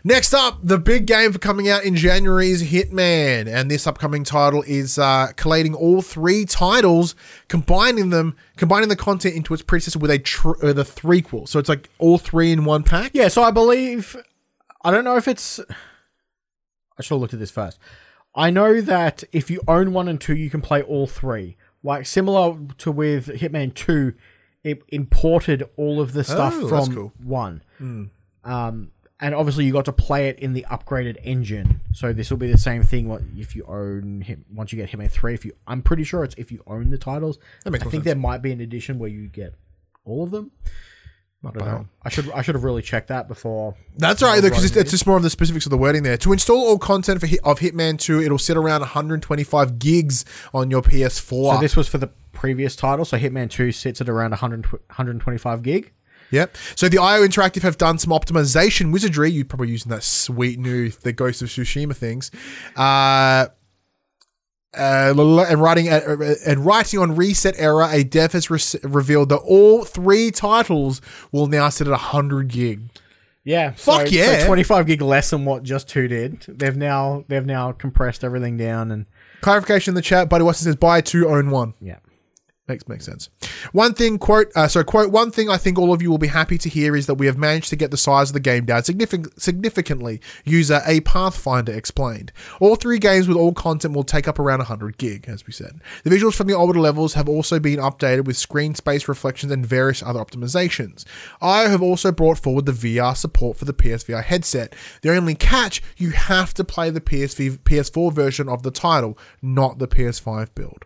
Next up, the big game for coming out in January is Hitman, and this upcoming title is uh, collating all three titles, combining them, combining the content into its predecessor with a tr- uh, the threequel. So it's like all three in one pack. Yeah, so I believe I don't know if it's I should have looked at this first. I know that if you own one and two, you can play all three. Like similar to with Hitman Two, it imported all of the stuff Oh, from cool. one. Um, and obviously you got to play it in the upgraded engine. So this will be the same thing. What if you own him once you get Hitman Three? If you, I'm pretty sure it's if you own the titles. I think sense. there might be an edition where you get all of them. I don't know. I should I should have really checked that before. That's all right, though, because it's, it's just more of the specifics of the wording there. To install all content for Hit, of Hitman 2, it'll sit around 125 gigs on your PS4. So this was for the previous title. So Hitman 2 sits at around 100, 125 gig. Yep. So the IO Interactive have done some optimization wizardry. You're probably using that sweet new the Ghost of Tsushima things. Uh, uh, and writing and writing on ResetEra, a dev has re- revealed that all three titles will now sit at 100 gig. Yeah. Fuck so, yeah. So 25 gig less than what just 2 did. They've now they've now compressed everything down and Clarification in the chat. Buddy Watson says buy two, own one. yeah. Makes makes sense. One thing, quote, uh, so quote, one thing I think all of you will be happy to hear is that we have managed to get the size of the game down significant, significantly. User A Pathfinder explained. All three games with all content will take up around 100 gig, as we said. The visuals from the older levels have also been updated with screen space reflections and various other optimizations. I have also brought forward the VR support for the PSVR headset. The only catch, you have to play the PSV, PS4 version of the title, not the PS5 build.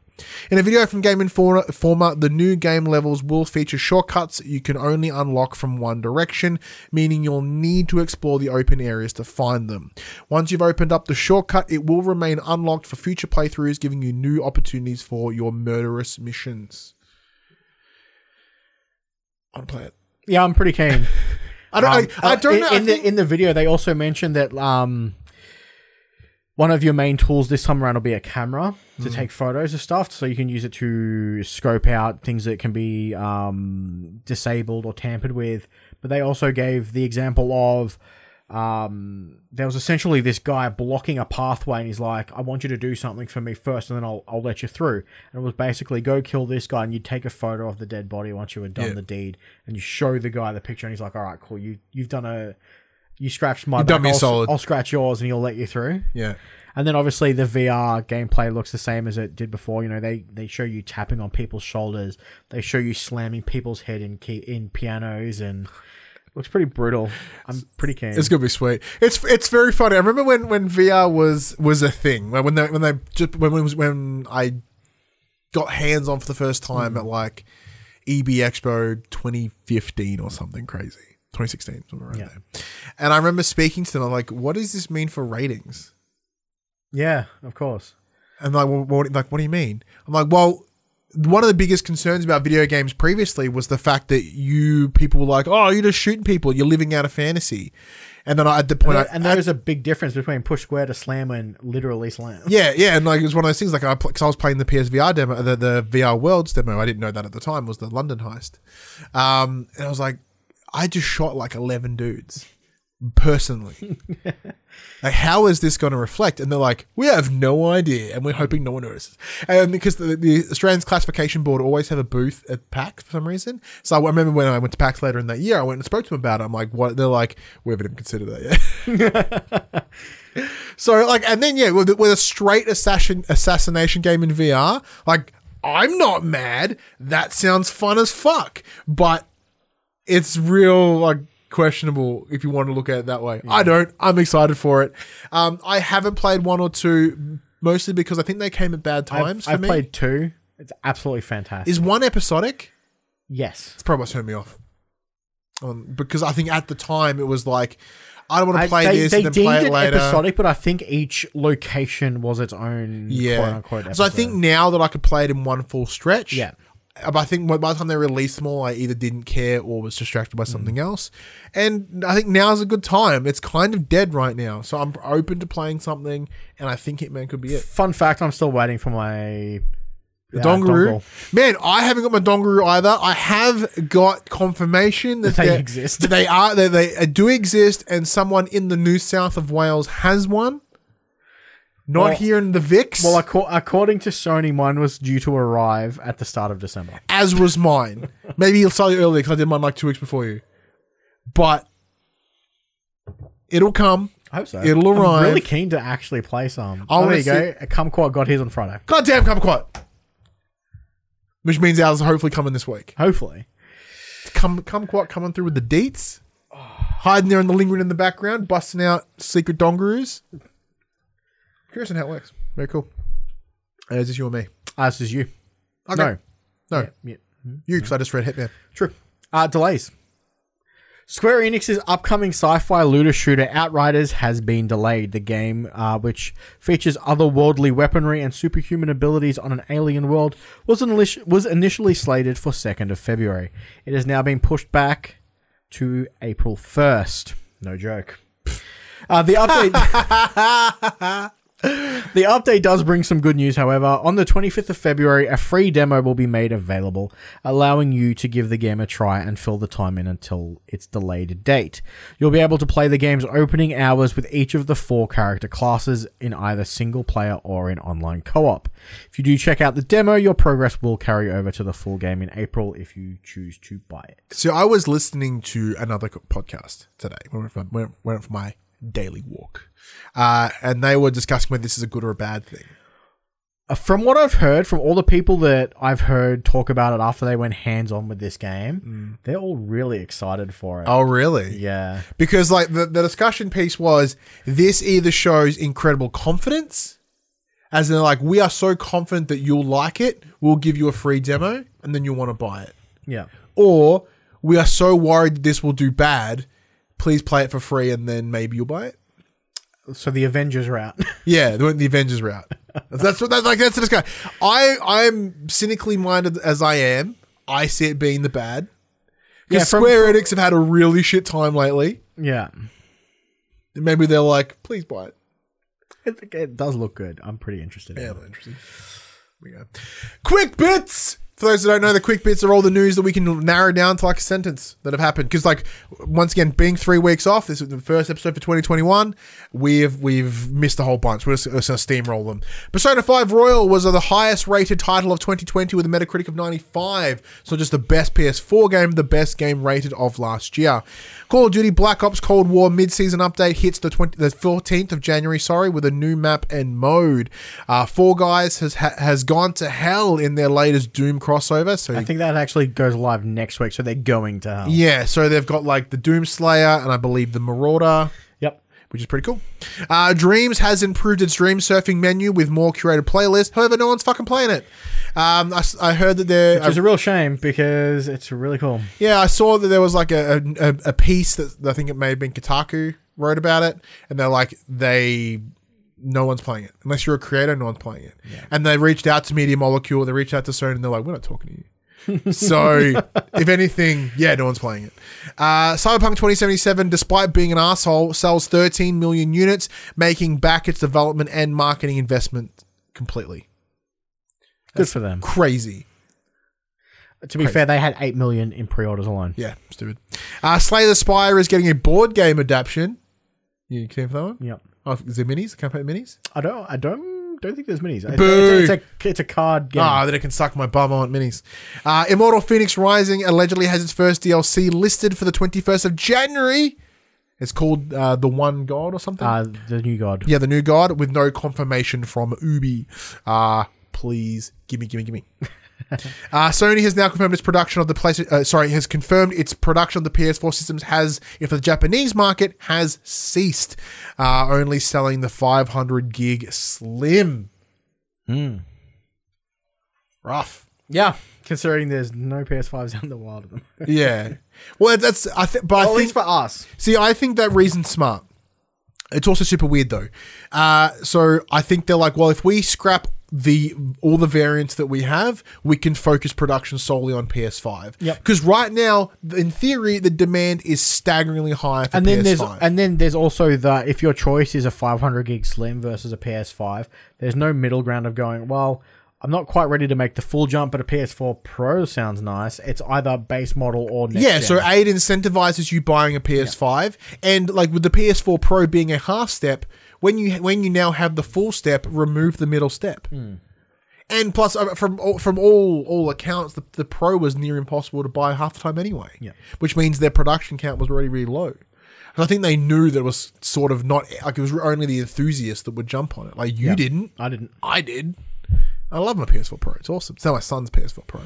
In a video from Game Informer, the new game levels will feature shortcuts you can only unlock from one direction, meaning you'll need to explore the open areas to find them. Once you've opened up the shortcut, it will remain unlocked for future playthroughs, giving you new opportunities for your murderous missions. I want to play it. Yeah, I'm pretty keen. I don't. Um, I, I uh, don't in, know. I In the in the video, they also mentioned that um, one of your main tools this time around will be a camera to take photos of stuff, so you can use it to scope out things that can be um, disabled or tampered with. But they also gave the example of um, there was essentially this guy blocking a pathway, and he's like, "I want you to do something for me first, and then I'll I'll let you through." And it was basically go kill this guy, and you take a photo of the dead body once you had done Yeah. the deed, and you show the guy the picture, and he's like, "All right, cool. You you've done a you scratched my You've back. done me a I'll, solid." I'll scratch yours, and he'll let you through." yeah. And then obviously the VR gameplay looks the same as it did before. You know, they they show you tapping on people's shoulders, they show you slamming people's head in key, in pianos, and looks pretty brutal. I'm pretty keen. It's gonna be sweet. It's it's very funny. I remember when, when VR was was a thing. When when they when they just when when, when I got hands on for the first time Hmm. at like EB Expo 2015 or something crazy. 2016, somewhere around Yeah. there. And I remember speaking to them. I'm like, "What does this mean for ratings?" Yeah, of course. And like, well, what, like, what do you mean? I'm like, well, one of the biggest concerns about video games previously was the fact that you people were like, oh, you're just shooting people, you're living out a fantasy. And then I, at the point, And, I, and there is a big difference between push square to slam and literally slam. yeah, yeah, and like it was one of those things. Like I, because I was playing the PSVR demo, the the VR Worlds demo. I didn't know that at the time was the London heist. Um, and I was like, I just shot like eleven dudes personally. like, how is this going to reflect? And they're like, we have no idea, and we're hoping no one notices. And because the, the Australian Classification Board always have a booth at PAX for some reason. So I remember when I went to PAX later in that year, I went and spoke to them about it. I'm like, what? They're like, we haven't even considered that yet. So like, and then yeah, with, with a straight assassin assassination game in VR, like I'm not mad. That sounds fun as fuck, but it's real like questionable if you want to look at it that way. I don't. I'm excited for it. Um, I haven't played one or two, mostly because I think they came at bad times I've, for I've played two. It's absolutely fantastic. Is one episodic? yes. It's probably what turned me off. Um, because I think at the time it was like, I don't want to play they this they and then play it it later. episodic, but I think each location was its own quote Yeah. unquote So I think now that I could play it in one full stretch. Yeah. But I think by the time they released them all, I either didn't care or was distracted by something Mm. else. And I think now's a good time. It's kind of dead right now. So I'm open to playing something, and I think Hitman could be it. Fun fact: I'm still waiting for my The uh, Dongaroo. dongle. Man, I haven't got my Dongaroo either. I have got confirmation that, That they exist. that They are they, they uh, do exist, and someone in the New South of Wales has one. Not Well- here in the Vix. Well, acco- according to Sony, mine was due to arrive at the start of December. as was mine. Maybe slightly earlier because I did mine like two weeks before you. But it'll come. I hope so. It'll arrive. I'm really keen to actually play some. I Oh, there you go. A Kumquat got his on Friday. Goddamn, Kumquat. Which means ours hopefully coming this week. Hopefully. Come, Kumquat coming through with the deets, hiding there and the lingering in the background, busting out secret dongaroos. Curious on how it works. Very cool. Uh, is this you or me? Uh, this is you. Okay. No. No, Yeah. you because I just read Hitman. True. Uh, delays. Square Enix's upcoming sci-fi looter shooter Outriders has been delayed. The game, uh, which features otherworldly weaponry and superhuman abilities on an alien world, was, was initially slated for 2nd of February. It has now been pushed back to April 1st. No joke. Uh, the update. The update does bring some good news, however. On the 25th of February, a free demo will be made available, allowing you to give the game a try and fill the time in until its delayed date. You'll be able to play the game's opening hours with each of the four character classes in either single player or in online co op. If you do check out the demo, your progress will carry over to the full game in April if you choose to buy it. So I was listening to another podcast today. Went for, went, went for my daily walk, uh, and they were discussing whether this is a good or a bad thing. Uh, From what I've heard, from all the people that I've heard talk about it after they went hands on with this game, they're all really excited for it. Oh, really? Yeah. Because like the, the discussion piece was this either shows incredible confidence, as in like we are so confident that you'll like it, we'll give you a free demo, and then you'll want to buy it, Yeah. or we are so worried that this will do bad, please play it for free, and then maybe you'll buy it. So the Avengers are out. Yeah, they went the Avengers route. That's what that like. That's the discussion. I I'm cynically minded as I am. I see it being the bad. Yeah, from- Square Enix have had a really shit time lately. yeah. Maybe they're like, please buy it. It, it does look good. I'm pretty interested Yeah, it. I'm. Here we go. Quick bits. For those that don't know, the quick bits are all the news that we can narrow down to like a sentence that have happened. Because, like, once again, being three weeks off, this is the first episode for 2021. We've we've missed a whole bunch. We're just, just gonna steamroll them. Persona 5 Royal was the highest rated title of 2020 with a Metacritic of 95. So just the best PS4 game, the best game rated of last year. Call of Duty Black Ops Cold War mid-season update hits the 20, the 14th of January. Sorry, with a new map and mode. Uh, Fall Guys has ha- has gone to hell in their latest Doom crossover. So I think that actually goes live next week, so they're going to hell. yeah, so they've got like the Doom Slayer and I believe the Marauder. Yep. which is pretty cool. Uh, Dreams has improved its Dream Surfing menu with more curated playlists. However, no one's fucking playing it. Um, I, I heard that there. Which is a real shame because it's really cool. Yeah, I saw that there was like a, a, a piece that I think it may have been Kotaku wrote about it, and they're like they no one's playing it unless you're a creator. No one's playing it, and they reached out to Media Molecule, they reached out to Sony, and they're like, we're not talking to you. so, if anything, yeah, no one's playing it. Uh, Cyberpunk 2077, despite being an asshole, sells 13 million units, making back its development and marketing investment completely. Good for them. Crazy. To be fair, they had eight million in pre-orders alone. Yeah, stupid. Uh, Slay the Spire is getting a board game adaptation. You came for that one? Yep. Oh, is there minis? Can I play minis? I don't. I don't. Don't think there's minis. It's, Boo. it's, a, it's a card game. Ah, then it can suck my bum. I want minis. Uh, Immortal Fenyx Rising allegedly has its first DLC listed for the 21st of January. It's called uh, The One God or something. Uh, the new god. yeah, the new God with no confirmation from Ubi. Uh, please, gimme, gimme, gimme. Uh, Sony has now confirmed its production of the place. Uh, sorry, has confirmed its production of the PS4 systems has, if the Japanese market has ceased, uh, only selling the 500 gig Slim. Hmm. Rough. Yeah. Considering there's no PS5s out in the wild of them. Yeah. Well, that's I think, but I At think least for us. See, I think that reason's smart. It's also super weird though. Uh, so I think they're like, well, if we scrap the all the variants that we have, we can focus production solely on PS5. Yep. Because right now, in theory, the demand is staggeringly high for And then PS5. there's and then there's also the if your choice is a 500 gig slim versus a PS5, there's no middle ground of going. Well, I'm not quite ready to make the full jump, but a PS4 Pro sounds nice. It's either base model or next yeah, gen. so it incentivizes you buying a PS5, and like with the PS4 Pro being a half step, when you when you now have the full step, remove the middle step. Hmm. And plus, uh, from all- from all all accounts, the, the Pro was near impossible to buy half the time anyway. Yeah. which means their production count was already really low. And I think they knew that it was sort of not like it was only the enthusiasts that would jump on it. Like you Yeah. didn't, I didn't. I did. I love my PS4 Pro. It's awesome. It's now my son's PS4 Pro.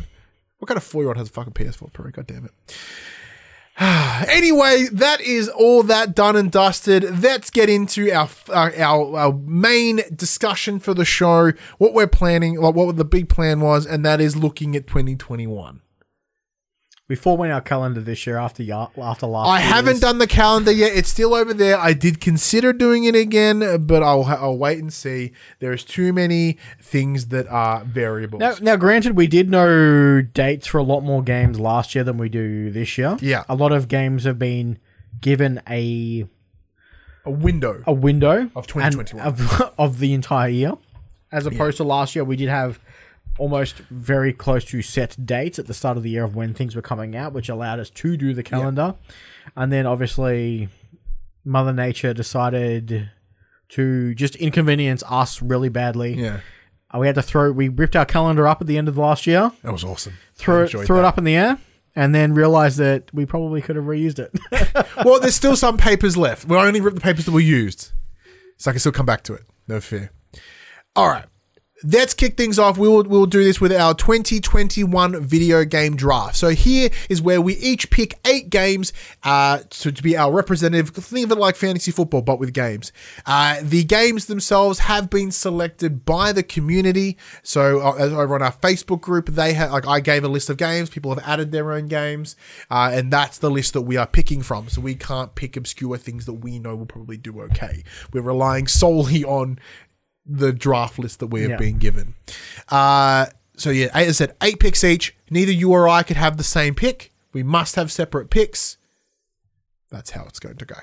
What kind of four year old has a fucking PS4 Pro? God damn it. anyway, that is all that done and dusted. Let's get into our our, our, our main discussion for the show. What we're planning, what the big plan was, and that is looking at 2021. We forewent our calendar this year after ya- after last. I year's. haven't done the calendar yet. It's still over there. I did consider doing it again, but I'll, I'll wait and see. There's too many things that are variables. Now, now, granted, we did know dates for a lot more games last year than we do this year. Yeah. a lot of games have been given a a window. a window Of 2021. of, of the entire year, as opposed to last year. We did have almost very close to set dates at the start of the year of when things were coming out, which allowed us to do the calendar, and then obviously Mother Nature decided to just inconvenience us really badly. Yeah, Uh, We had to throw. We ripped our calendar up at the end of last year. that was awesome. threw it, threw it up in the air, and then realized that we probably could have reused it. well, there's still some papers left. We only ripped the papers that were used, so I can still come back to it. No fear. All right. Let's kick things off. We will we'll do this with our 2021 video game draft. So here is where we each pick eight games uh, to, to be our representative. Think of it like fantasy football, but with games. Uh, the games themselves have been selected by the community. So uh, over on our Facebook group, they have like I gave a list of games. People have added their own games, uh, and that's the list that we are picking from. So we can't pick obscure things that we know will probably do okay. We're relying solely on the draft list that we have Yeah. been given. Uh, so yeah, as I said, eight picks each. Neither you or I could have the same pick. We must have separate picks. That's how it's going to go.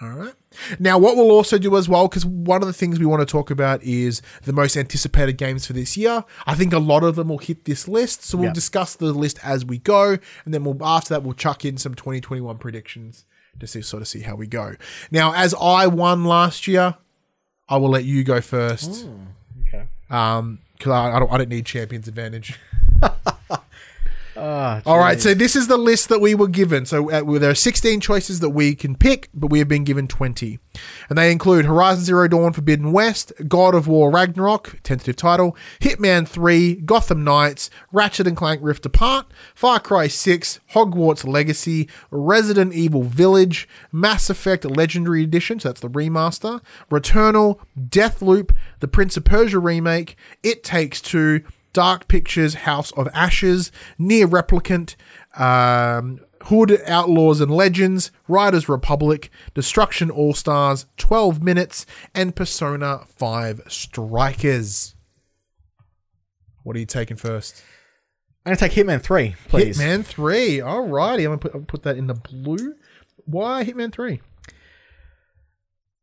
All right. Now, what we'll also do as well, because one of the things we want to talk about is the most anticipated games for this year. I think a lot of them will hit this list, so we'll Yeah. discuss the list as we go, and then we'll after that we'll chuck in some 2021 predictions to see sort of see how we go. Now, as I won last year, I will let you go first. okay. Um, because I, I don't I don't need champions advantage. Ah, All right, so this is the list that we were given. So uh, well, there are 16 choices that we can pick, but we have been given 20. And they include Horizon Zero Dawn Forbidden West, God of War Ragnarok, tentative title, Hitman 3, Gotham Knights, Ratchet and Clank Rift Apart, Far Cry 6, Hogwarts Legacy, Resident Evil Village, Mass Effect Legendary Edition, so that's the remaster, Returnal, Deathloop, The Prince of Persia remake, It Takes Two, Dark Pictures, House of Ashes, Nier Replicant, um, Hood Outlaws and Legends, Riders Republic, Destruction All Stars, 12 Minutes, and Persona 5 Strikers. What are you taking first? I'm gonna take Hitman Three, please. Hitman 3. Alrighty, I'm going to put, put that in the blue. Why Hitman 3?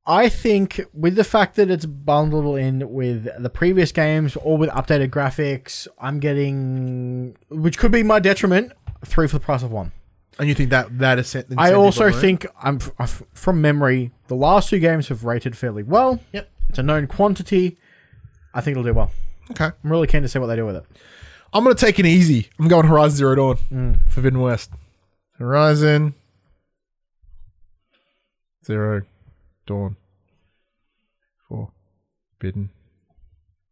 I think with the fact that it's bundled in with the previous games or with updated graphics, I'm getting, which could be my detriment, three for the price of one. And you think that that is set? I also think I'm uh, f- from memory. The last two games have rated fairly well. Yep. It's a known quantity. I think it'll do well. Okay. I'm really keen to see what they do with it. I'm going to take it easy. I'm going Horizon Zero Dawn. Mm. Forbidden West. Horizon Zero Dawn. Forbidden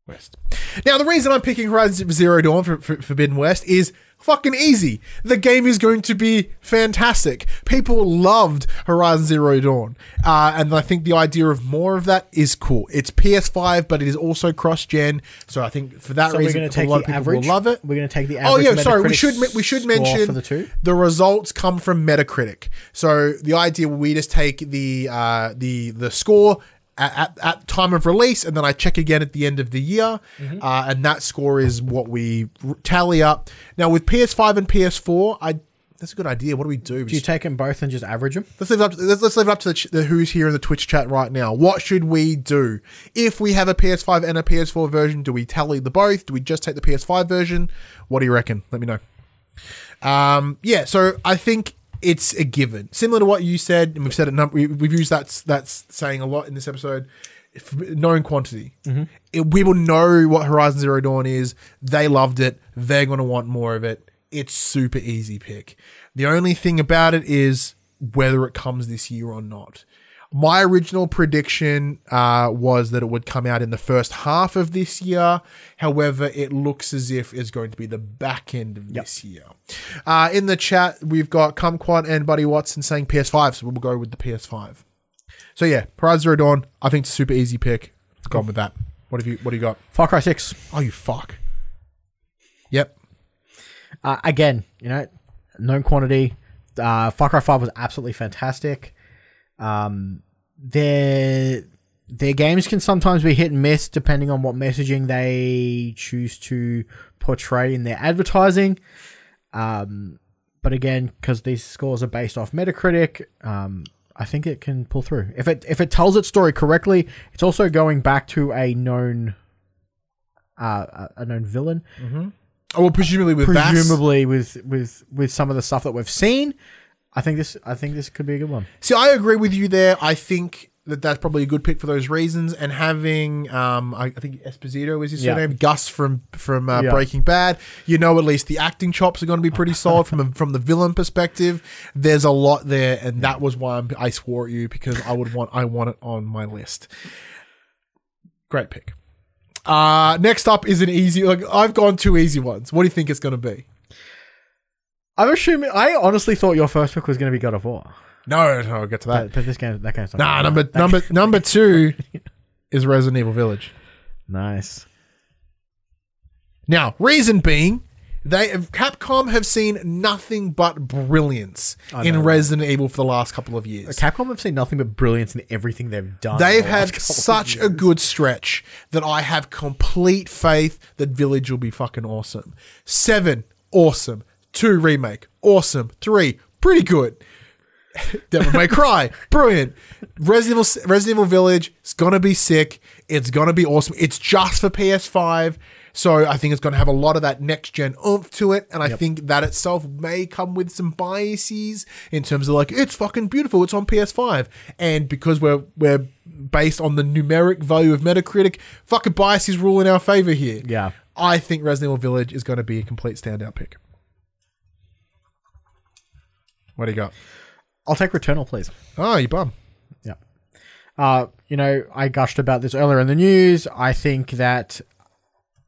West. Now, the reason I'm picking Horizon Zero Dawn for, for Forbidden West is fucking easy. The game is going to be fantastic. People loved Horizon Zero Dawn. Uh, and I think the idea of more of that is cool. It's PS5, but it is also cross gen. So I think for that So we're reason, going to a lot of people average. will love it. We're going to take the average. Oh yeah, sorry. We should we should mention the two. the results come from Metacritic. So the idea we just take the uh, the the score at, at, time of release, and then I check again at the end of the year, Mm-hmm. uh, and that score is what we tally up. Now with PS5 and PS4, I that's a good idea. What do we do? Do you take them both and just average them? Let's leave it up. Let's, let's leave it up to the, ch- the who's here in the Twitch chat right now. What should we do if we have a PS5 and a PS4 version? Do we tally the both? Do we just take the PS5 version? What do you reckon? Let me know. Um, yeah, so I think it's a given, similar to what you said, and we've said it. Num- we, we've used that that's saying a lot in this episode. Known quantity, mm-hmm. it, we will know what Horizon Zero Dawn is. They loved it. They're going to want more of it. It's super easy pick. The only thing about it is whether it comes this year or not. My original prediction uh, was that it would come out in the first half of this year. However, it looks as if it's going to be the back end of this year. Uh, in the chat, we've got Kumquat and Buddy Watson saying PS5, so we'll go with the PS5. So yeah, Horizon Zero Dawn. I think it's a super easy pick. Gone with that. What have you? What do you got? Far Cry Six. Oh, you fuck. Yep. Uh, again, you know, known quantity. Uh, Far Cry Five was absolutely fantastic. Um, their their games can sometimes be hit and miss depending on what messaging they choose to portray in their advertising. Um, but again, because these scores are based off Metacritic, um, I think it can pull through. If it if it tells its story correctly, it's also going back to a known uh, a known villain Oh, well, presumably with Vaas. presumably with with with some of the stuff that we've seen i think this i think this could be a good one See, I agree with you there. I think that that's probably a good pick for those reasons. And having, um, I, I think Esposito is his Yeah. surname, Gus from from uh, Yeah. Breaking Bad. You know, at least the acting chops are going to be pretty solid from a, from the villain perspective. There's a lot there, and that was why I'm, I swore at you because I would want I want it on my list. Great pick. Uh, next up is an easy. Like I've gone two easy ones. What do you think it's going to be? I'm assuming i honestly thought your first pick was going to be god of war No, no, I'll get to that. but, but this game that game's not Nah, number That- number number two is Resident Evil Village. nice Now, reason being, they Capcom have seen nothing but brilliance in. Resident Evil for the last couple of years. capcom have seen nothing but brilliance in everything they've done They've in the last had such a good stretch that I have complete faith that Village will be fucking awesome. Seven, awesome. Two, remake, awesome. Three, pretty good. Devil May Cry, brilliant. Resident Evil, Resident Evil Village is gonna be sick. It's gonna be awesome. It's just for PS5, so I think it's gonna have a lot of that next gen oomph to it, and I think that itself may come with some biases in terms of like it's fucking beautiful. It's on PS5, and because we're we're based on the numeric value of Metacritic, fucking biases rule in our favor here. Yeah. I think Resident Evil Village is going to be a complete standout pick. What do you got? I'll take Returnal, please. Oh, you bum. Yeah. Uh, you know, I gushed about this earlier in the news. I think that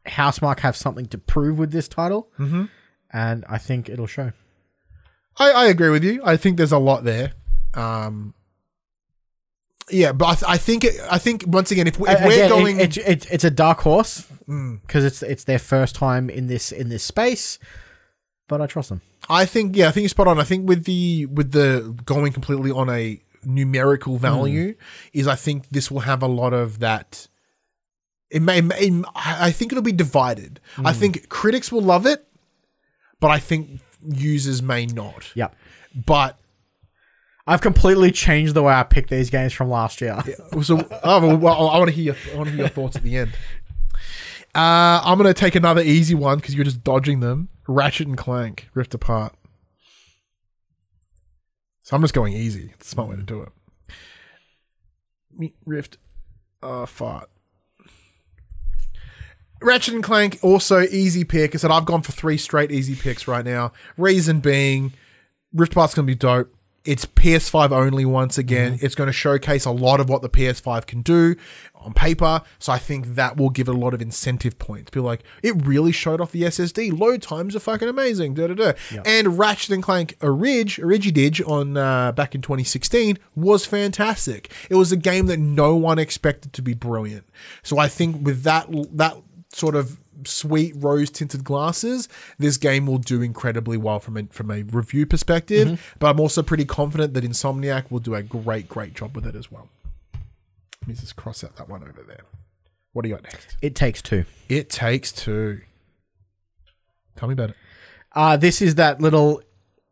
Housemarque have something to prove with this title, mm-hmm. and I think it'll show. I, I agree with you. I think there's a lot there. Um, yeah, but I, th- I think it, I think once again, if, we, if A- we're again, it- going, it's it's it's a dark horse Mm. because it's it's their first time in this in this space, but I trust them. I think yeah, I think you're spot on. I think with the with the going completely on a numerical value is I think this will have a lot of that. It may, it, I think it'll be divided. I think critics will love it, but I think users may not. Yeah. But I've completely changed the way I pick these games from last year. so oh, well, I want to hear your, I want to hear your thoughts at the end. Uh, I'm gonna take another easy one because you're just dodging them. Ratchet and Clank Rift Apart. So I'm just going easy. It's a smart way to do it. Rift uh, fart. Ratchet and Clank also easy pick. I said I've gone for three straight easy picks right now. Reason being, Rift Apart's gonna be dope. It's PS5 only once again. It's going to showcase a lot of what the PS5 can do on paper. So I think that will give it a lot of incentive points. Be like, it really showed off the SSD. Load times are fucking amazing. Da, da, da. And Ratchet and Clank Orig, Origidigi on uh, back in 2016 was fantastic. It was a game that no one expected to be brilliant. So I think with that that sort of sweet rose tinted glasses, this game will do incredibly well from a, from a review perspective. But I'm also pretty confident that Insomniac will do a great, great job with it as well. Let me just cross out that one over there. What do you got next? It takes two. It takes two. Tell me about it. Uh, this is that little,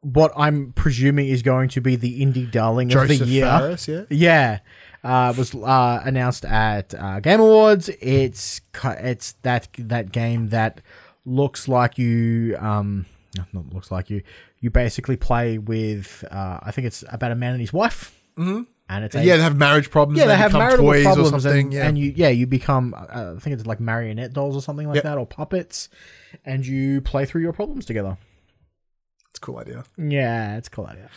what I'm presuming is going to be the indie darling of the year. Fares, yeah. Yeah. Uh, was uh, announced at uh, Game Awards. It's it's that that game that looks like you um not looks like you you basically play with uh, I think it's about a man and his wife. Mm-hmm. And it's a, Yeah, they have marriage problems. yeah, and they have marital toys problems, or something. and, yeah. and you yeah you become uh, I think it's like marionette dolls or something like Yep. that or puppets, and you play through your problems together. it's a cool idea. Yeah, it's a cool idea.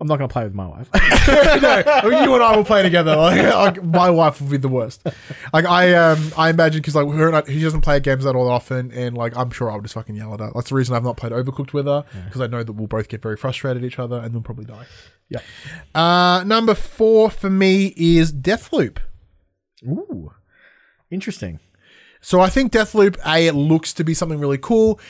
I'm not gonna play with my wife. no, you and I will play together. Like, like, my wife will be the worst. Like I, um, I imagine because like her and I, he doesn't play games that all often, and like I'm sure I would just fucking yell at her. That's the reason I've not played Overcooked with her because I know that we'll both get very frustrated at each other and then probably die. yeah. Uh, number four for me is Deathloop. Ooh, interesting. So I think Deathloop, A, it looks to be something really cool.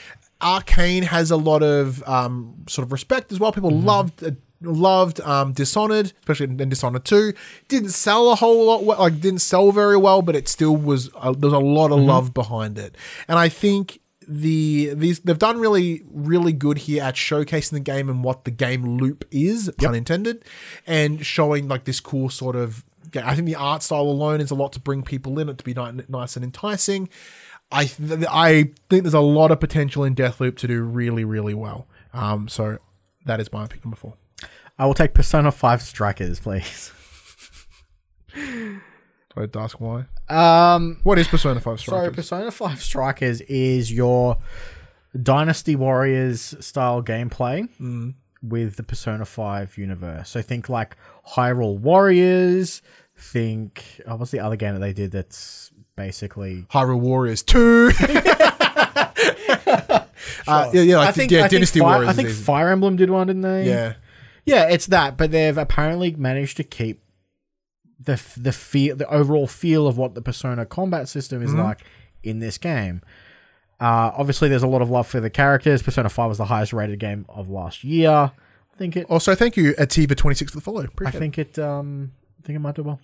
Arkane has a lot of um, sort of respect as well. People loved uh, loved um, Dishonored, especially in Dishonored Two. Didn't sell a whole lot, well, like didn't sell very well, but it still was. Uh, there was a lot of love behind it, and I think the these they've done really really good here at showcasing the game and what the game loop is, pun intended, and showing like this cool sort of. ga- I think the art style alone is a lot to bring people in, it to be nice and enticing. I th- I think there's a lot of potential in Deathloop to do really really well. Um, so that is my pick number four. I will take Persona Five Strikers, please. Do I have to ask why? Um, What is Persona Five so Strikers? Persona Five Strikers is your Dynasty Warriors style gameplay with the Persona Five universe. So think like Hyrule Warriors. Think oh, what's the other game that they did that's basically Hyrule Warriors Two. uh, yeah, yeah, like I think yeah, I think Dynasty Warriors. I think. Fire Emblem did one, didn't they? yeah, Yeah, it's that, but they've apparently managed to keep the the feel, the overall feel of what the Persona combat system Mm-hmm. is like in this game. Uh, obviously, there's a lot of love for the characters. Persona Five was the highest rated game of last year. I think it. Also, thank you, Ativa twenty six for the follow. I Appreciate it. think it. Um, I think it might do well.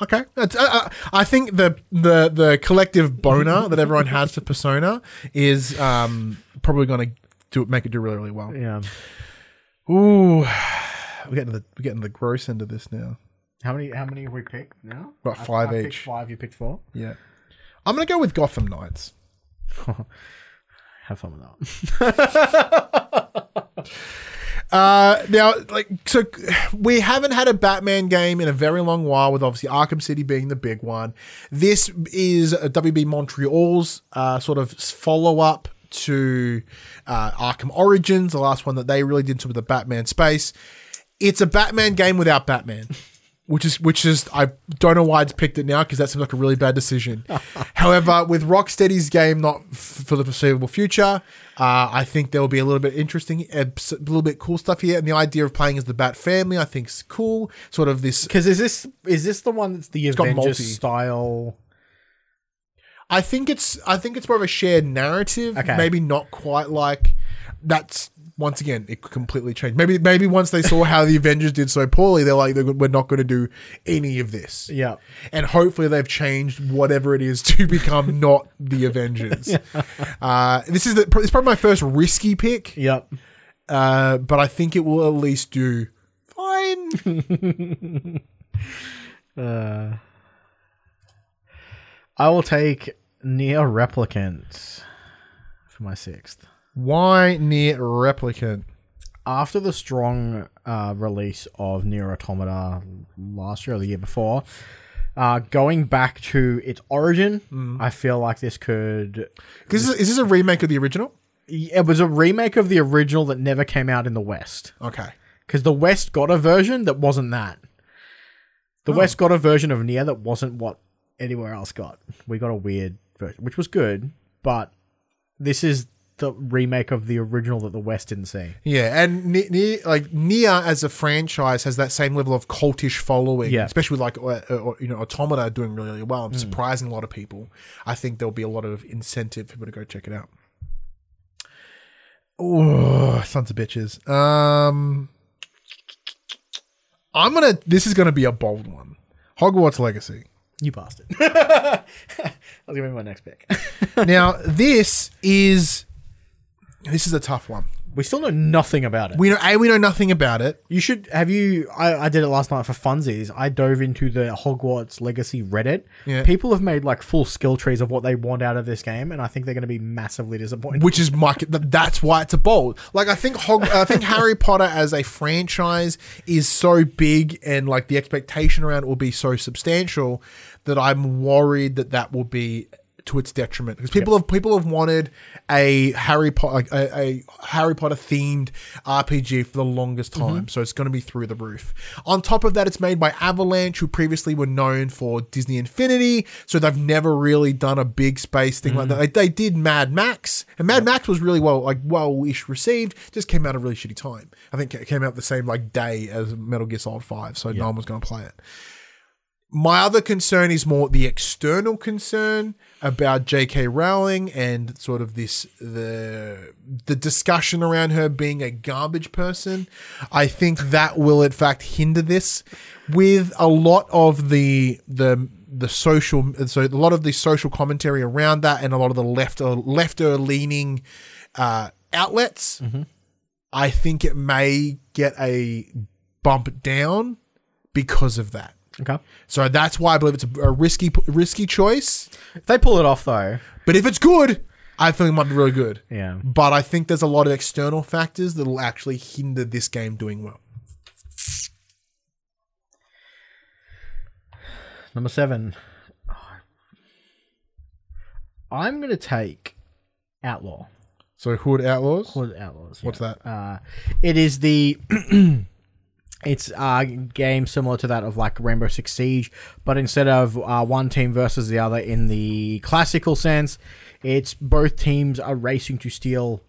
Okay, uh, uh, I think the the the collective boner that everyone has for Persona is um, probably going to do make it do really really well. Yeah. Ooh, we're getting to the we're getting to the gross end of this now. How many? How many have we picked now? About five I picked each. Five. You picked four. Yeah, I'm going to go with Gotham Knights. Have fun with that. Uh, now, like, so we haven't had a Batman game in a very long while, with obviously Arkham City being the big one. This is a WB Montreal's uh, sort of follow up to uh, Arkham Origins, the last one that they really did into the Batman space. It's a Batman game without Batman. Which is which is I don't know why it's picked it now because that seems like a really bad decision. However, with Rocksteady's game not f- for the foreseeable future, uh, I think there will be a little bit interesting, a little bit cool stuff here. And the idea of playing as the Bat family, I think, is cool. Sort of this Because is this is this the one that's the Avengers style? I think it's I think it's more of a shared narrative. Okay. Maybe not quite like that's once again it completely changed. Maybe maybe once they saw how the Avengers did so poorly, they're like we're not going to do any of this. Yeah. And hopefully they've changed whatever it is to become not the Avengers. uh, this is the, it's probably my first risky pick, Yep. uh, but I think it will at least do fine. Uh, I will take Nier Replicant for my sixth. Why Nier Replicant? After the strong uh, release of Nier Automata last year or the year before, uh, going back to its origin, I feel like this could. Because is this a remake of the original? It was a remake of the original that never came out in the West. Okay. Because the West got a version that wasn't that. The West got a version of Nier that wasn't what anywhere else got. We got a weird version, which was good, but this is the remake of the original that the West didn't see. Yeah, and like Nier as a franchise has that same level of cultish following, Yeah. especially with like uh, uh, you know Automata doing really really well and surprising a lot of people. I think there'll be a lot of incentive for people to go check it out. Oh, sons of bitches. Um, I'm gonna. This is gonna be a bold one. Hogwarts Legacy. You bastard. That's gonna be my next pick. now this is this is a tough one. We still know nothing about it. We know a we know nothing about it. You should have you. I, I did it last night for funsies. I dove into the Hogwarts Legacy Reddit. Yeah. People have made like full skill trees of what they want out of this game, and I think they're going to be massively disappointed. which is my that's why it's a bold. Like I think Hog- I think Harry Potter as a franchise is so big and like the expectation around it will be so substantial that I'm worried that that will be to its detriment because people have people have wanted a Harry Potter like a, a Harry Potter themed RPG for the longest mm-hmm. time, so it's going to be through the roof. On top of that, it's made by Avalanche, who previously were known for Disney Infinity, so they've never really done a big space thing like that. Mm. They, they did Mad Max, and Mad Max was really well like well-ish received. Just came out at a really shitty time. I think it came out the same like day as Metal Gear Solid Five, so no one was going to play it. My other concern is more the external concern about J.K. Rowling and sort of this the the discussion around her being a garbage person. I think that will in fact hinder this with a lot of the the the social so a lot of the social commentary around that and a lot of the left lefter leaning uh, outlets. I think it may get a bump down because of that. Okay. So that's why I believe it's a, a risky risky choice. If they pull it off, though, But if it's good, I think it might be really good. yeah. But I think there's a lot of external factors that will actually hinder this game doing well. Number seven. I'm going to take Outlaw. So Hood Outlaws. Hood Outlaws. What's yeah. that? Uh, it is the. it's a game similar to that of like Rainbow Six Siege, but instead of uh, one team versus the other in the classical sense, it's both teams are racing to steal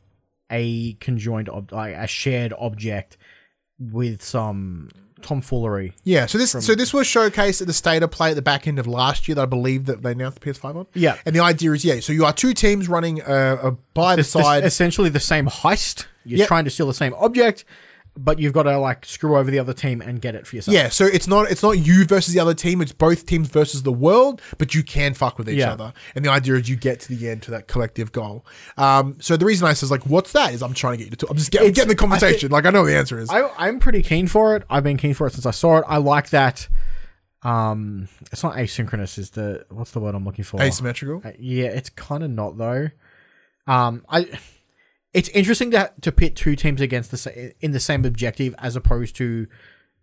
a conjoined, ob- like a shared object with some tomfoolery. Yeah. So this so this was showcased at the state of play at the back end of last year. That I believe that they announced the PS5 on. Yeah. And the idea is yeah. So you are two teams running uh, uh, by the side. essentially the same heist. You're Yep. trying to steal the same object, but you've got to like screw over the other team and get it for yourself. Yeah, so it's not it's not you versus the other team. It's both teams versus the world, but you can fuck with each Yeah. other. And the idea is you get to the end to that collective goal. Um, so the reason I says like, what's that? Is I'm trying to get you to talk. I'm just get, I'm getting the conversation. like I know the answer is. I, I'm pretty keen for it. I've been keen for it since I saw it. I like that. Um, it's not asynchronous. Is the what's the word I'm looking for? Asymmetrical. Uh, yeah, it's kind of not though. Um, I. It's interesting to to pit two teams against the in the same objective as opposed to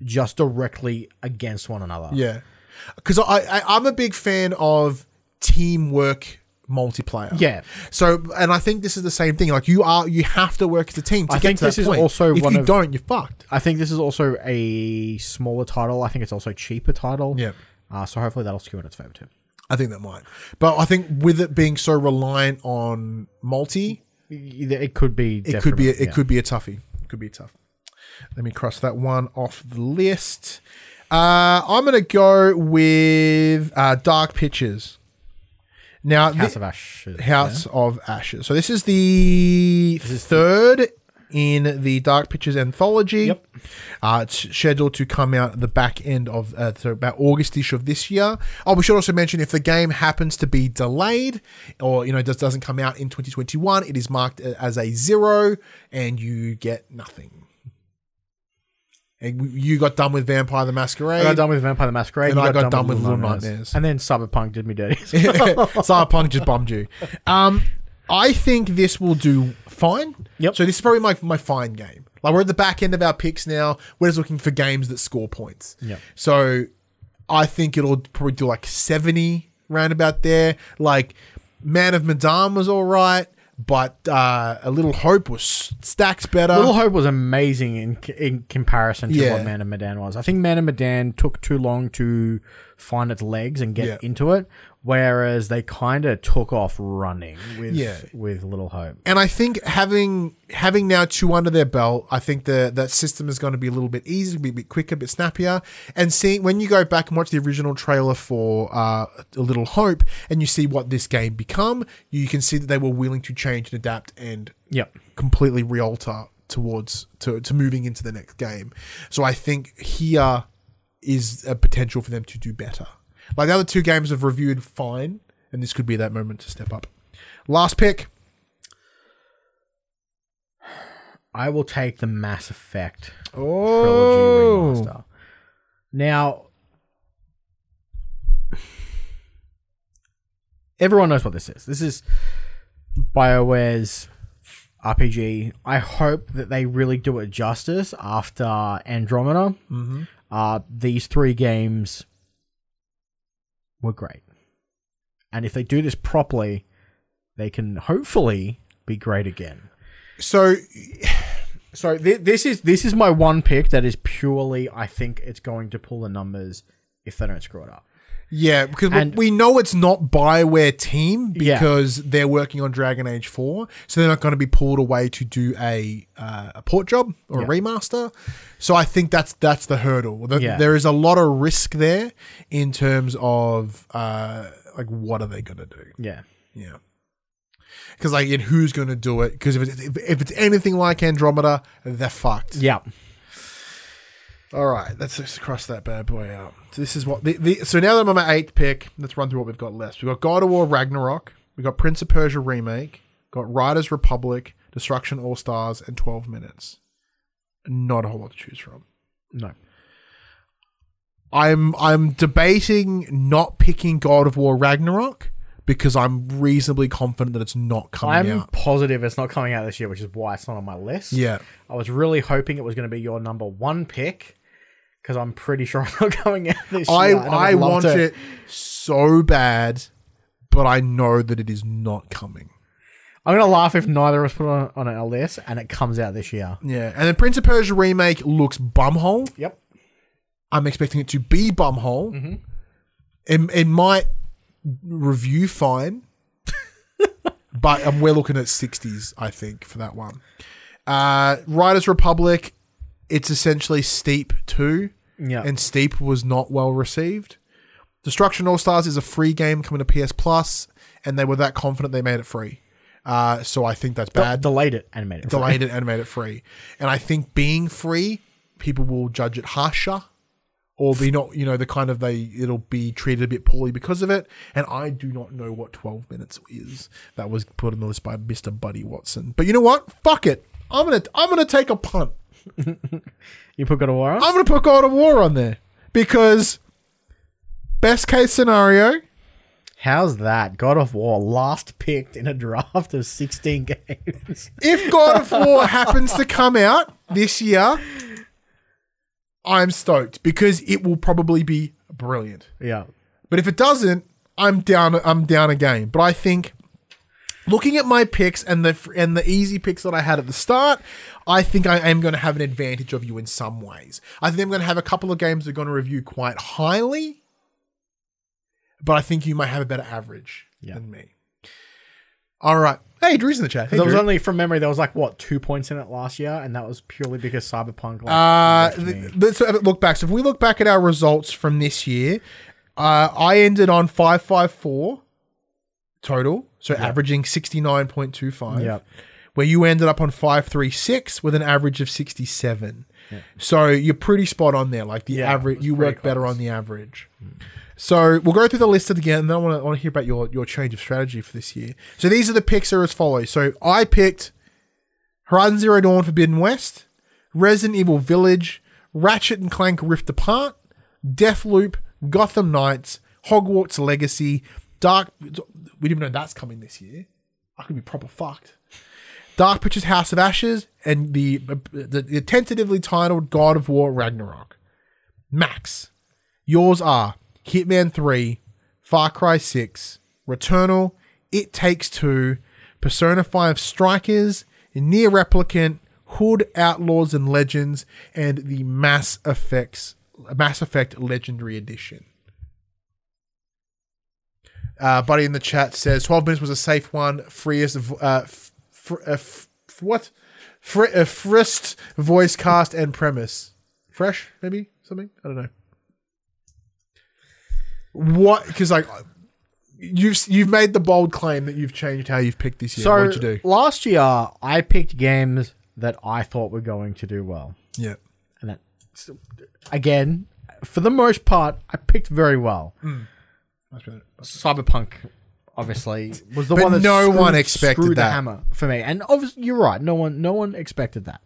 just directly against one another. Yeah, because I, I I'm a big fan of teamwork multiplayer. Yeah. So, and I think this is the same thing. Like you are, you have to work as a team. To I think this is point. also if one you of- don't, you're fucked. I think this is also a smaller title. I think it's also a cheaper title. Yeah. Uh, so hopefully that'll skew in its favor too. I think that might. But I think with it being so reliant on multi, It could be. it could be a, it detrimental, could be a toughie. It could be tough. Let me cross that one off the list. Uh, I'm gonna go with uh, Dark Pictures. Now. House thi- of Ashes. House of Ashes. So this is the this third in the Dark Pictures anthology. Yep. Uh, it's scheduled to come out at the back end of uh, so about Augustish of this year. Oh, we should also mention if the game happens to be delayed or you know just doesn't come out in 2021, it is marked as a zero, and you get nothing. And you got done with Vampire the Masquerade. I got done with Vampire the Masquerade. And I got done with Little Nightmares. And then Cyberpunk did me dirty. Cyberpunk just bummed you. Um, I think this will do fine. Yep. So this is probably my my fine game. Like we're at the back end of our picks now. We're just looking for games that score points. Yep. So I think it'll probably do like seventy roundabout there. Like Man of Medan was all right, but uh, A Little Hope was stacks better. Little Hope was amazing in in comparison to Yeah. what Man of Medan was. I think Man of Medan took too long to find its legs and get Yeah. into it, whereas they kind of took off running with Yeah. with Little Hope. and I think having having now two under their belt, I think the that system is going to be a little bit easier, be a bit quicker, a bit snappier. And seeing when you go back and watch the original trailer for uh, A Little Hope, and you see what this game become, you can see that they were willing to change and adapt and Yep. completely re-alter towards to, to moving into the next game. So I think here is a potential for them to do better. Like the other two games have reviewed fine, and this could be that moment to step up. Last pick. I will take the Mass Effect Oh, trilogy remaster. Now, everyone knows what this is. This is BioWare's RPG. I hope that they really do it justice after Andromeda. Mm-hmm. Uh, these three games were great. And if they do this properly, they can hopefully be great again. So So th- this is this is my one pick that is purely I think it's going to pull the numbers if they don't screw it up. Yeah, because we- And- we know it's not Bioware team Yeah. because they're working on Dragon Age Four, so they're not going to be pulled away to do a uh, a port job or a remaster. So I think that's that's the hurdle. The- Yeah. There is a lot of risk there in terms of uh, like what are they going to do? Yeah. Yeah. Because like, and who's going to do it? Because if it's, if, if it's anything like Andromeda, they're fucked. Yeah. All right, let's just cross that bad boy out. So this is what the, the so now that I'm on my eighth pick, let's run through what we've got left. We've got God of War Ragnarok, we've got Prince of Persia remake, got Riders Republic, Destruction All Stars, and Twelve Minutes. Not a whole lot to choose from. No. I'm I'm debating not picking God of War Ragnarok because I'm reasonably confident that it's not coming out. I'm out. positive it's not coming out this year, which is why it's not on my list. Yeah. I was really hoping it was going to be your number one pick because I'm pretty sure I'm not coming out this I year. I want to- it so bad, but I know that it is not coming. I'm going to laugh if neither of us put it on, on our list and it comes out this year. Yeah, and the Prince of Persia remake looks bumhole. Yep. I'm expecting it to be bumhole. It, it might review fine, but um, we're looking at 60s, I think, for that one. Uh, Riders Republic, it's essentially Steep 2, Yeah. and Steep was not well received. Destruction All Stars is a free game coming to PS Plus, and they were that confident they made it free. Uh, so I think that's bad delayed it and made it. free. delayed it and made it free. And I think being free, people will judge it harsher or be not, you know, the kind of they it'll be treated a bit poorly because of it. And I do not know what 12 minutes is. That was put on the list by Mr. Buddy Watson. But you know what? Fuck it. I'm going to I'm going to take a punt. You put God of War on? I'm going to put God of War on there because best case scenario, How's that? God of War last picked in a draft of 16 games. if God of War happens to come out this year, I'm stoked because it will probably be brilliant. yeah. But if it doesn't, I'm down. I'm down a game. But I think looking at my picks and the and the easy picks that I had at the start, I think I am going to have an advantage of you in some ways. I think I'm going to have a couple of games that are going to review quite highly, but I think you might have a better average Yeah. than me. All right. Hey, Drew's in the chat. Hey, There was only from memory there was like what two points in it last year, and that was purely because Cyberpunk. Like, Uh, wrecked me. th- let's have a look back. So if we look back at our results from this year, uh, I ended on five five four total, so averaging point two five. Yep. Where you ended up on five three six with an average of sixty seven. So you're pretty spot on there. Like the Yeah, average, you work better on the average. So we'll go through the list again, and then I want to, want to hear about your, your change of strategy for this year. So these are the picks are as follows. So I picked Horizon Zero Dawn Forbidden West, Resident Evil Village, Ratchet and Clank Rift Apart, Deathloop, Gotham Knights, Hogwarts Legacy, Dark. We didn't know that's coming this year. I could be proper fucked. Dark Pictures House of Ashes, and the, the, the tentatively titled God of War Ragnarok. Max, yours are Hitman 3, Far Cry 6, Returnal, It Takes Two, Persona 5 Strikers, Nier Replicant, Hood Outlaws and Legends, and the Mass Effects Mass Effect Legendary Edition. Uh, buddy in the chat says 12 minutes was a safe one. Freest, uh, f- uh, f- f- what? Fr- uh, first voice cast and premise. Fresh, maybe something. I don't know. What? Because like you've you've made the bold claim that you've changed how you've picked this year. so What'd you do? last year I picked games that I thought were going to do well, Yeah. and that again, for the most part, I picked very well. Better. Cyberpunk, obviously, was the But one that no screwed, one expected screwed the hammer for me. And obviously, you're right. No one, no one expected that.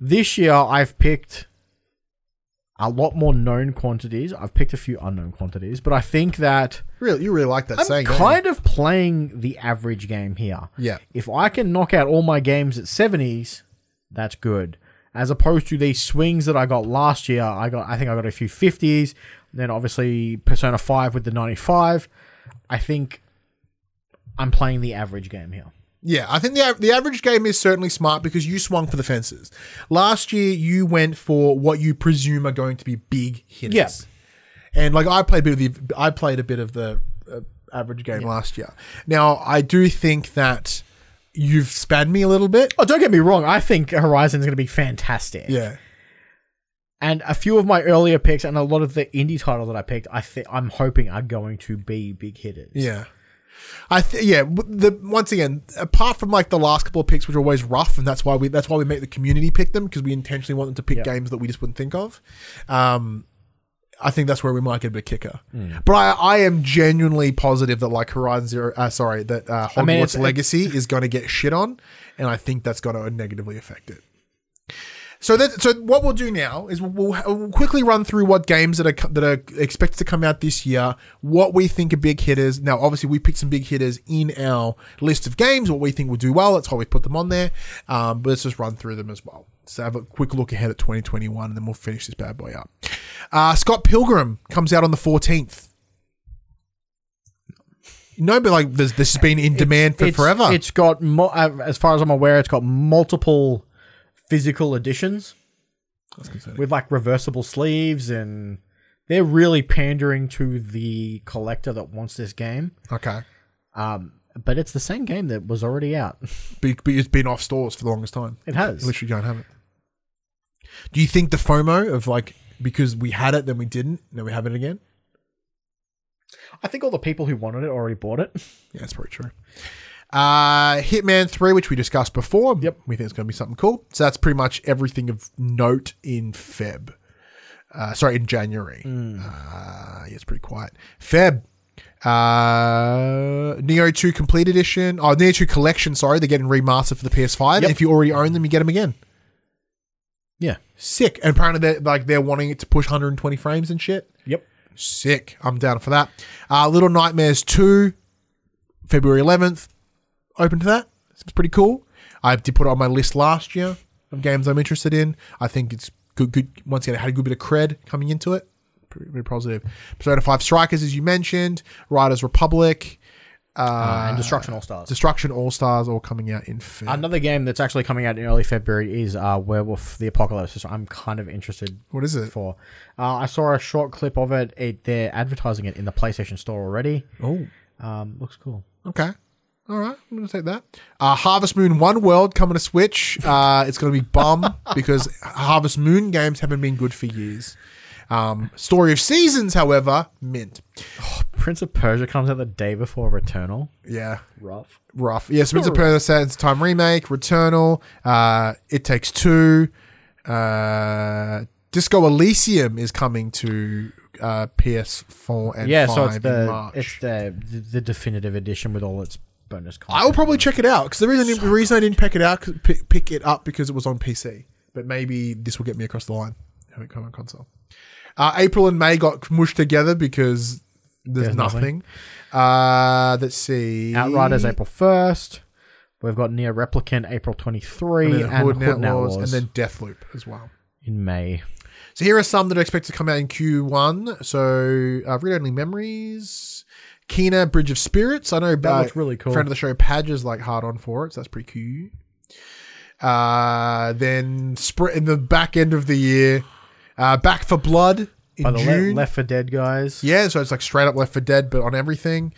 This year, I've picked a lot more known quantities. I've picked a few unknown quantities, but I think that Really, you really like that I'm saying. kind of playing the average game here. Yeah. If I can knock out all my games at 70s, that's good. As opposed to these swings that I got last year, I got I think I got a few 50s, then obviously Persona 5 with the 95. I think I'm playing the average game here. Yeah, I think the the average game is certainly smart because you swung for the fences. Last year, you went for what you presume are going to be big hitters. Yeah. and like I played a bit of the I played a bit of the uh, average game last year. Now I do think that you've spanned me a little bit. Oh, don't get me wrong. I think Horizon's going to be fantastic. Yeah, And a few of my earlier picks and a lot of the indie titles that I picked, I think I'm hoping are going to be big hitters. yeah. I th- yeah. The once again, apart from like the last couple of picks, which are always rough, and that's why we that's why we make the community pick them because we intentionally want them to pick Yeah. games that we just wouldn't think of. Um, I think that's where we might get a bit kicker. Hmm. But I, I am genuinely positive that like Horizon Zero, uh, sorry, that uh, Hogwarts I mean, Legacy is going to get shit on, and I think that's going to negatively affect it. So that so what we'll do now is we'll, we'll, quickly run through what games that are that are expected to come out this year, what we think are big hitters. Now, obviously, we picked some big hitters in our list of games, what we think will do well. That's why we put them on there. Um, but let's just run through them as well. So have a quick look ahead at 2021, and then we'll finish this bad boy up. Uh, Scott Pilgrim comes out on the 14th. No, but like this, this has been in demand for It's- forever. It's got, mo- uh, as far as I'm aware, it's got multiple physical editions That's with like reversible sleeves, and they're really pandering to the collector that wants this game. okay, Um, but it's the same game that was already out. but, it's been off stores for the longest time. It has. literally don't have it. Do you think the FOMO of like because we had it then we didn't, then we have it again? I think all the people who wanted it already bought it. Yeah, that's probably true. Uh, Hitman Three, which we discussed before. Yep. we think it's going to be something cool. So that's pretty much everything of note in Feb. Uh, sorry, in January. Uh, yeah, it's pretty quiet. Feb. Uh, Nioh 2 Complete Edition. Oh, Nioh 2 Collection, sorry. They're getting remastered for the PS5. Yep. And if you already own them, you get them again. Yeah. Sick. And apparently they're like they're wanting it to push 120 frames and shit. Yep. Sick. I'm down for that. Uh, Little Nightmares 2, February 11th. Open to that. It's pretty cool. I did put it on my list last year of games I'm interested in. I think it's good. Good. Once again, it had a good bit of cred coming into it. Pretty, pretty positive. Persona 5 Strikers, as you mentioned. Riders Republic. uh, and Destruction All Stars. Destruction All Stars all coming out in Feb. Another game that's actually coming out in early February is uh, Werewolf: The Apocalypse. which I'm kind of interested what is it? for. Uh, I saw a short clip of it. it. They're advertising it in the PlayStation Store already. Oh, Um, looks cool. okay. All right, I'm gonna take that. Uh, Harvest Moon One World coming to Switch. Uh, it's gonna be bum because Harvest Moon games haven't been good for years. Um, Story of Seasons, however, mint. Prince of Persia comes out the day before Returnal. Yeah, Rough. rough. Yeah, Prince of Persia Sands Time remake, Returnal, uh, It Takes Two, uh, Disco Elysium is coming to uh, PS4 and yeah, 5 so it's the March. it's the, the the definitive edition with all its bonus content. I will probably check it out because the reason the reason I didn't pick it out pick, pick it up because it was on PC, but maybe this will get me across the line. Have it come on console. Uh, April and May got mushed together because there's, There's nothing. nothing. Uh, let's see. Outriders April first. We've got Nier Replicant April twenty three and and, then Hood Hood and Outlaws, Outlaws and then Deathloop as well. in May. So here are some that are expected to come out in Q1. So uh, Read Only Memories, Kena Bridge of Spirits. I know That uh, looks really cool. Friend of the show, Padge is like hard on for it, so that's pretty cool. Uh, then sp- in the back end of the year, uh, Back 4 Blood in By the Le- June. Left 4 Dead guys. yeah, so it's like straight up Left 4 Dead, but on everything.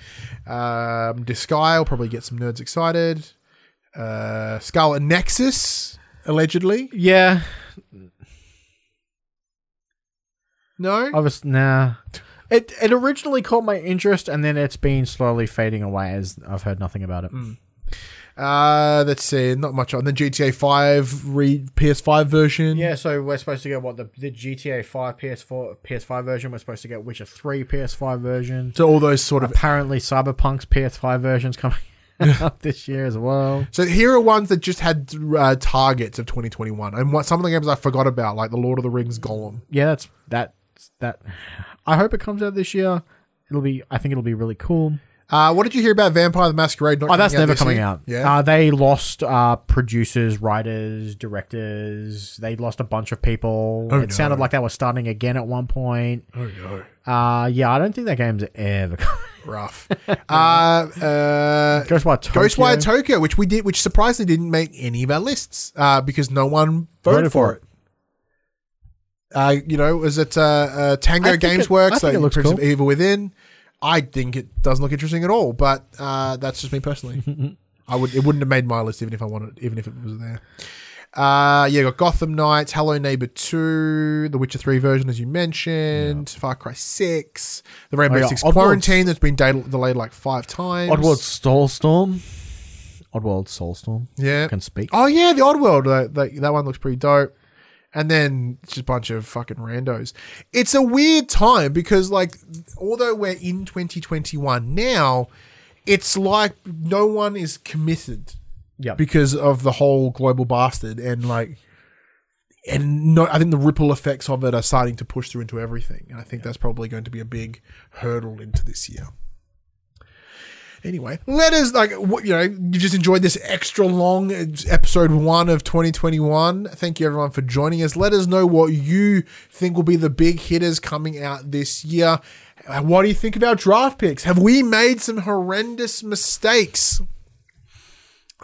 Um, Disgaea will probably get some nerds excited. Uh, Scarlet Nexus, allegedly. Yeah. No? I was nah. It it originally caught my interest and then it's been slowly fading away as I've heard nothing about it. Uh, let's see, not much on the GTA Five re PS5 version. Yeah, so we're supposed to get what the, the GTA Five PS4 PS5 version. We're supposed to get Witcher Three PS5 version. So all those sort of. Apparently, Cyberpunk's PS5 version's coming out this year as well. So here are ones that just had uh, targets of 2021, and what some of the games I forgot about, like the Lord of the Rings Gollum. Yeah, that's that that. I hope it comes out this year. It'll be. I think it'll be really cool. Uh, what did you hear about Vampire the Masquerade? Not Oh, that's never coming year? out. Yeah. Uh, they lost uh, producers, writers, directors. They lost a bunch of people. Oh, it no. sounded like they were starting again at one point. oh no, Uh, yeah, I don't think that game's ever coming. rough. uh, uh, Ghostwire Tokyo. Ghostwire Tokyo, which we did, which surprisingly didn't make any of our lists uh, because no one voted, Voted for for it. Uh, you know, was it uh, uh, Tango Games it- Works? I think like it looks cool. Evil Within. I think it doesn't look interesting at all, but uh, that's just me personally. I would it wouldn't have made my list even if I wanted, even if it was there. Uh, yeah, got Gotham Knights, Hello Neighbor Two, The Witcher Three version, as you mentioned, Far Cry Six, the Rainbow Oh, yeah, Six Oddworld's- Quarantine that's been de- delayed like five times. Oddworld Soulstorm. Oddworld Soulstorm. yeah. Can speak. Oh yeah, the Oddworld. Uh, that, that one looks pretty dope. And then it's just a bunch of fucking randos. It's a weird time because, like, although we're in 2021 now, it's like no one is committed Yeah. because of the whole global bastard and like, and no, I think the ripple effects of it are starting to push through into everything. And I think that's probably going to be a big hurdle into this year. Anyway, let us like you know. You just enjoyed this extra long episode one of 2021. Thank you everyone for joining us. Let us know what you think will be the big hitters coming out this year. What do you think about draft picks? Have we made some horrendous mistakes?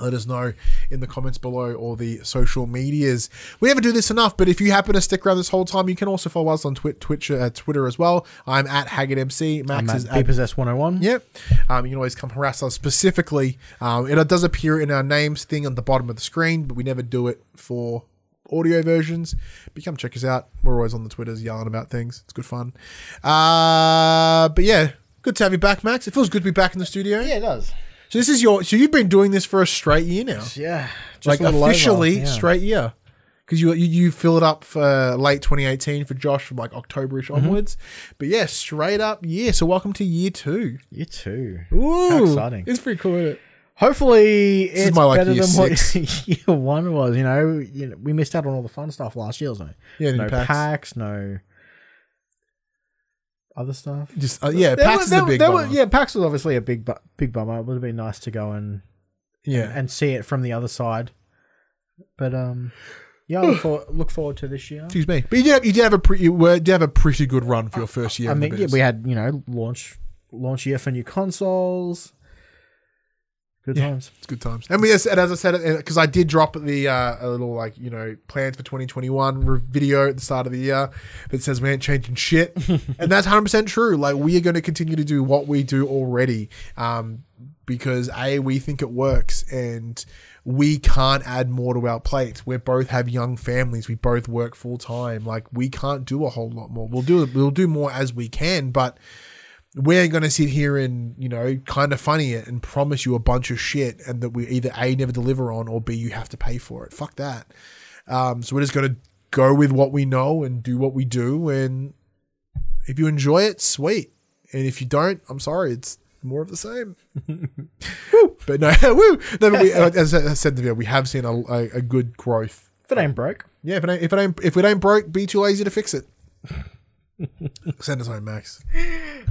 Let us know in the comments below or the social medias. We never do this enough, but if you happen to stick around this whole time, you can also follow us on Twi- Twitch, uh, Twitter as well. I'm at HaggardMC. Max I'm is at at Possess 101. Yep. Um, you can always come harass us specifically. Um, it does appear in our names thing on the bottom of the screen, but we never do it for audio versions. But come check us out. We're always on the Twitters yelling about things. It's good fun. Uh, but yeah, good to have you back, Max. It feels good to be back in the studio. Yeah, it does. So this is your. So you've been doing this for a straight year now, Yeah. Just like a little over, officially yeah. straight year. Because you, you you fill it up for late 2018 for Josh from like Octoberish Mm-hmm. onwards, but yeah, straight up year. So welcome to year two. Year too. Ooh, How exciting. It's pretty cool, isn't it? Hopefully, is it's my, like, better than what year one was. You know, you know, we missed out on all the fun stuff last year. So Yeah, no PAX. No PAX, no other stuff. Just uh, yeah, PAX were- is a big there one. were- yeah, PAX was obviously a big, bu- big bummer. It would have been nice to go and yeah. and see it from the other side. But um, yeah, I look, for, look forward to this year. Excuse me, but you did have, you did have a pretty you were, did have a pretty good run for your first year. I mean, yeah, we had you know launch launch year for new consoles. Good times. It's good times. And we, as, and as I said, because I did drop the uh, a little like you know plans for 2021 re- video at the start of the year that says we ain't changing shit, and that's 100 percent true. Like we are going to continue to do what we do already, um, because a we think it works and. We can't add more to our plates. We both have young families. We both work full time. Like we can't do a whole lot more. We'll do we'll do more as we can, but we're going to sit here and you know kind of funny it and promise you a bunch of shit and that we either a never deliver on or b you have to pay for it. Fuck that. Um, so we're just going to go with what we know and do what we do. And if you enjoy it sweet. And if you don't i'm sorry it's more of the same. Woo. but no woo! No, but we, uh, as i said in the video we have seen a, a, a good growth. If it ain't broke. yeah if it ain't if it ain't if it ain't broke be too lazy to fix it send us home max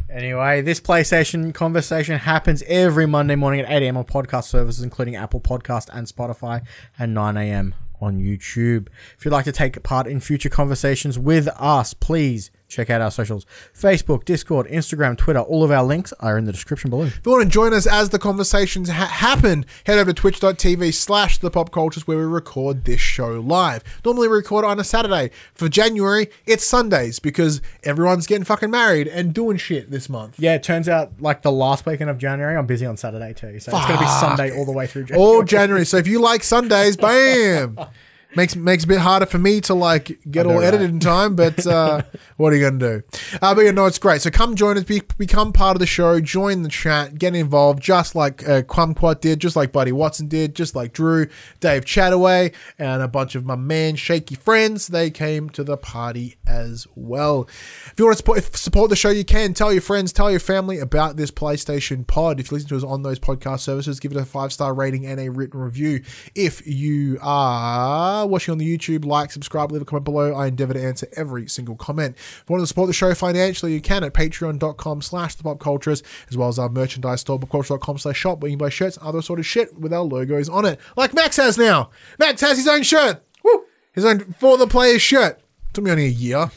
Anyway, this PlayStation conversation happens every Monday morning at 8 a.m. on podcast services, including Apple Podcast and Spotify, and 9 a.m. on YouTube. If you'd like to take part in future conversations with us, please check out our socials Facebook, Discord, Instagram, Twitter. All of our links are in the description below. If you want to join us as the conversations ha- happen, head over to twitch.tv slash the pop cultures where we record this show live. Normally we record on a Saturday. For January, it's Sundays because everyone's getting fucking married and doing shit this month. Yeah, it turns out like the last weekend of January, I'm busy on Saturday too. So it's going to be Sunday all the way through January. All January. So if you like Sundays, bam. Makes makes a bit harder for me to like get all edited in time, but uh, what are you gonna do? Uh, but yeah, no, it's great. So come join us, be, become part of the show, join the chat, get involved, just like uh, Kumquat did, just like Buddy Watson did, just like Drew, Dave Chataway, and a bunch of my man shaky friends. They came to the party as well. If you want to support, if support the show, you can tell your friends, tell your family about this PlayStation Pod. If you listen to us on those podcast services, give it a five star rating and a written review. If you are watching on the YouTube, like, subscribe, leave a comment below. I endeavor to answer every single comment. If you want to support the show financially, you can at patreon.com slash the pop cultures, as well as our merchandise store, popculture.com slash shop, where you can buy shirts and other sort of shit with our logos on it. Like Max has now. Max has his own shirt. Woo! His own for the players shirt. Took me only a year.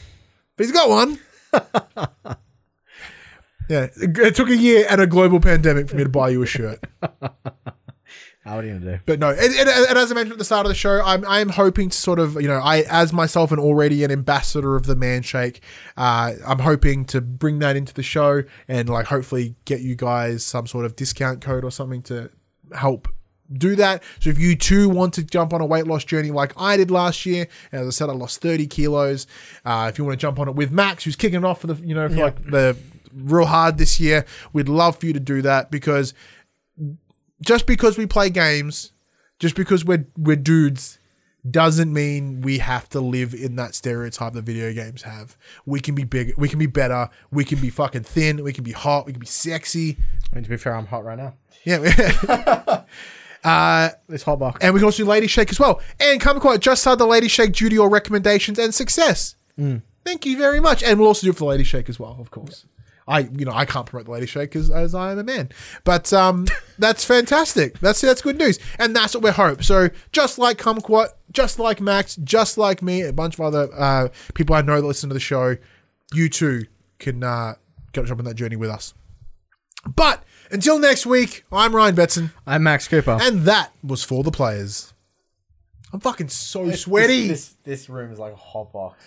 But he's got one. yeah, it it took a year and a global pandemic for me to buy you a shirt. How are you to do? But no, and, and, and as I mentioned at the start of the show, I'm I'm hoping to sort of you know I as myself and already an ambassador of the Manshake, uh, I'm hoping to bring that into the show and like hopefully get you guys some sort of discount code or something to help do that. So if you too want to jump on a weight loss journey like I did last year, as I said, I lost 30 kilos. Uh, if you want to jump on it with Max, who's kicking it off for the you know for Yeah. like the real hard this year, we'd love for you to do that because just because we play games, just because we're we're dudes, doesn't mean we have to live in that stereotype that video games have. We can be big, we can be better, we can be fucking thin, we can be hot, we can be sexy. I mean, to be fair, I'm hot right now. Yeah. uh, This hot box. and we can also do Lady Shake as well. And Kumquat just had the Lady Shake duty or recommendations and success. Thank you very much. And we'll also do it for the Lady Shake as well, of course. I, you know, I can't promote the Lady Shake as, as I am a man, but um, that's fantastic. That's that's good news, and that's what we hope. So just like Kumquat, just like Max, just like me, a bunch of other uh, people I know that listen to the show, you too can uh, get jump on that journey with us. But until next week, I'm Ryan Betson. I'm Max Cooper. And that was for the players. I'm fucking so sweaty. This, this, this room is like a hot box.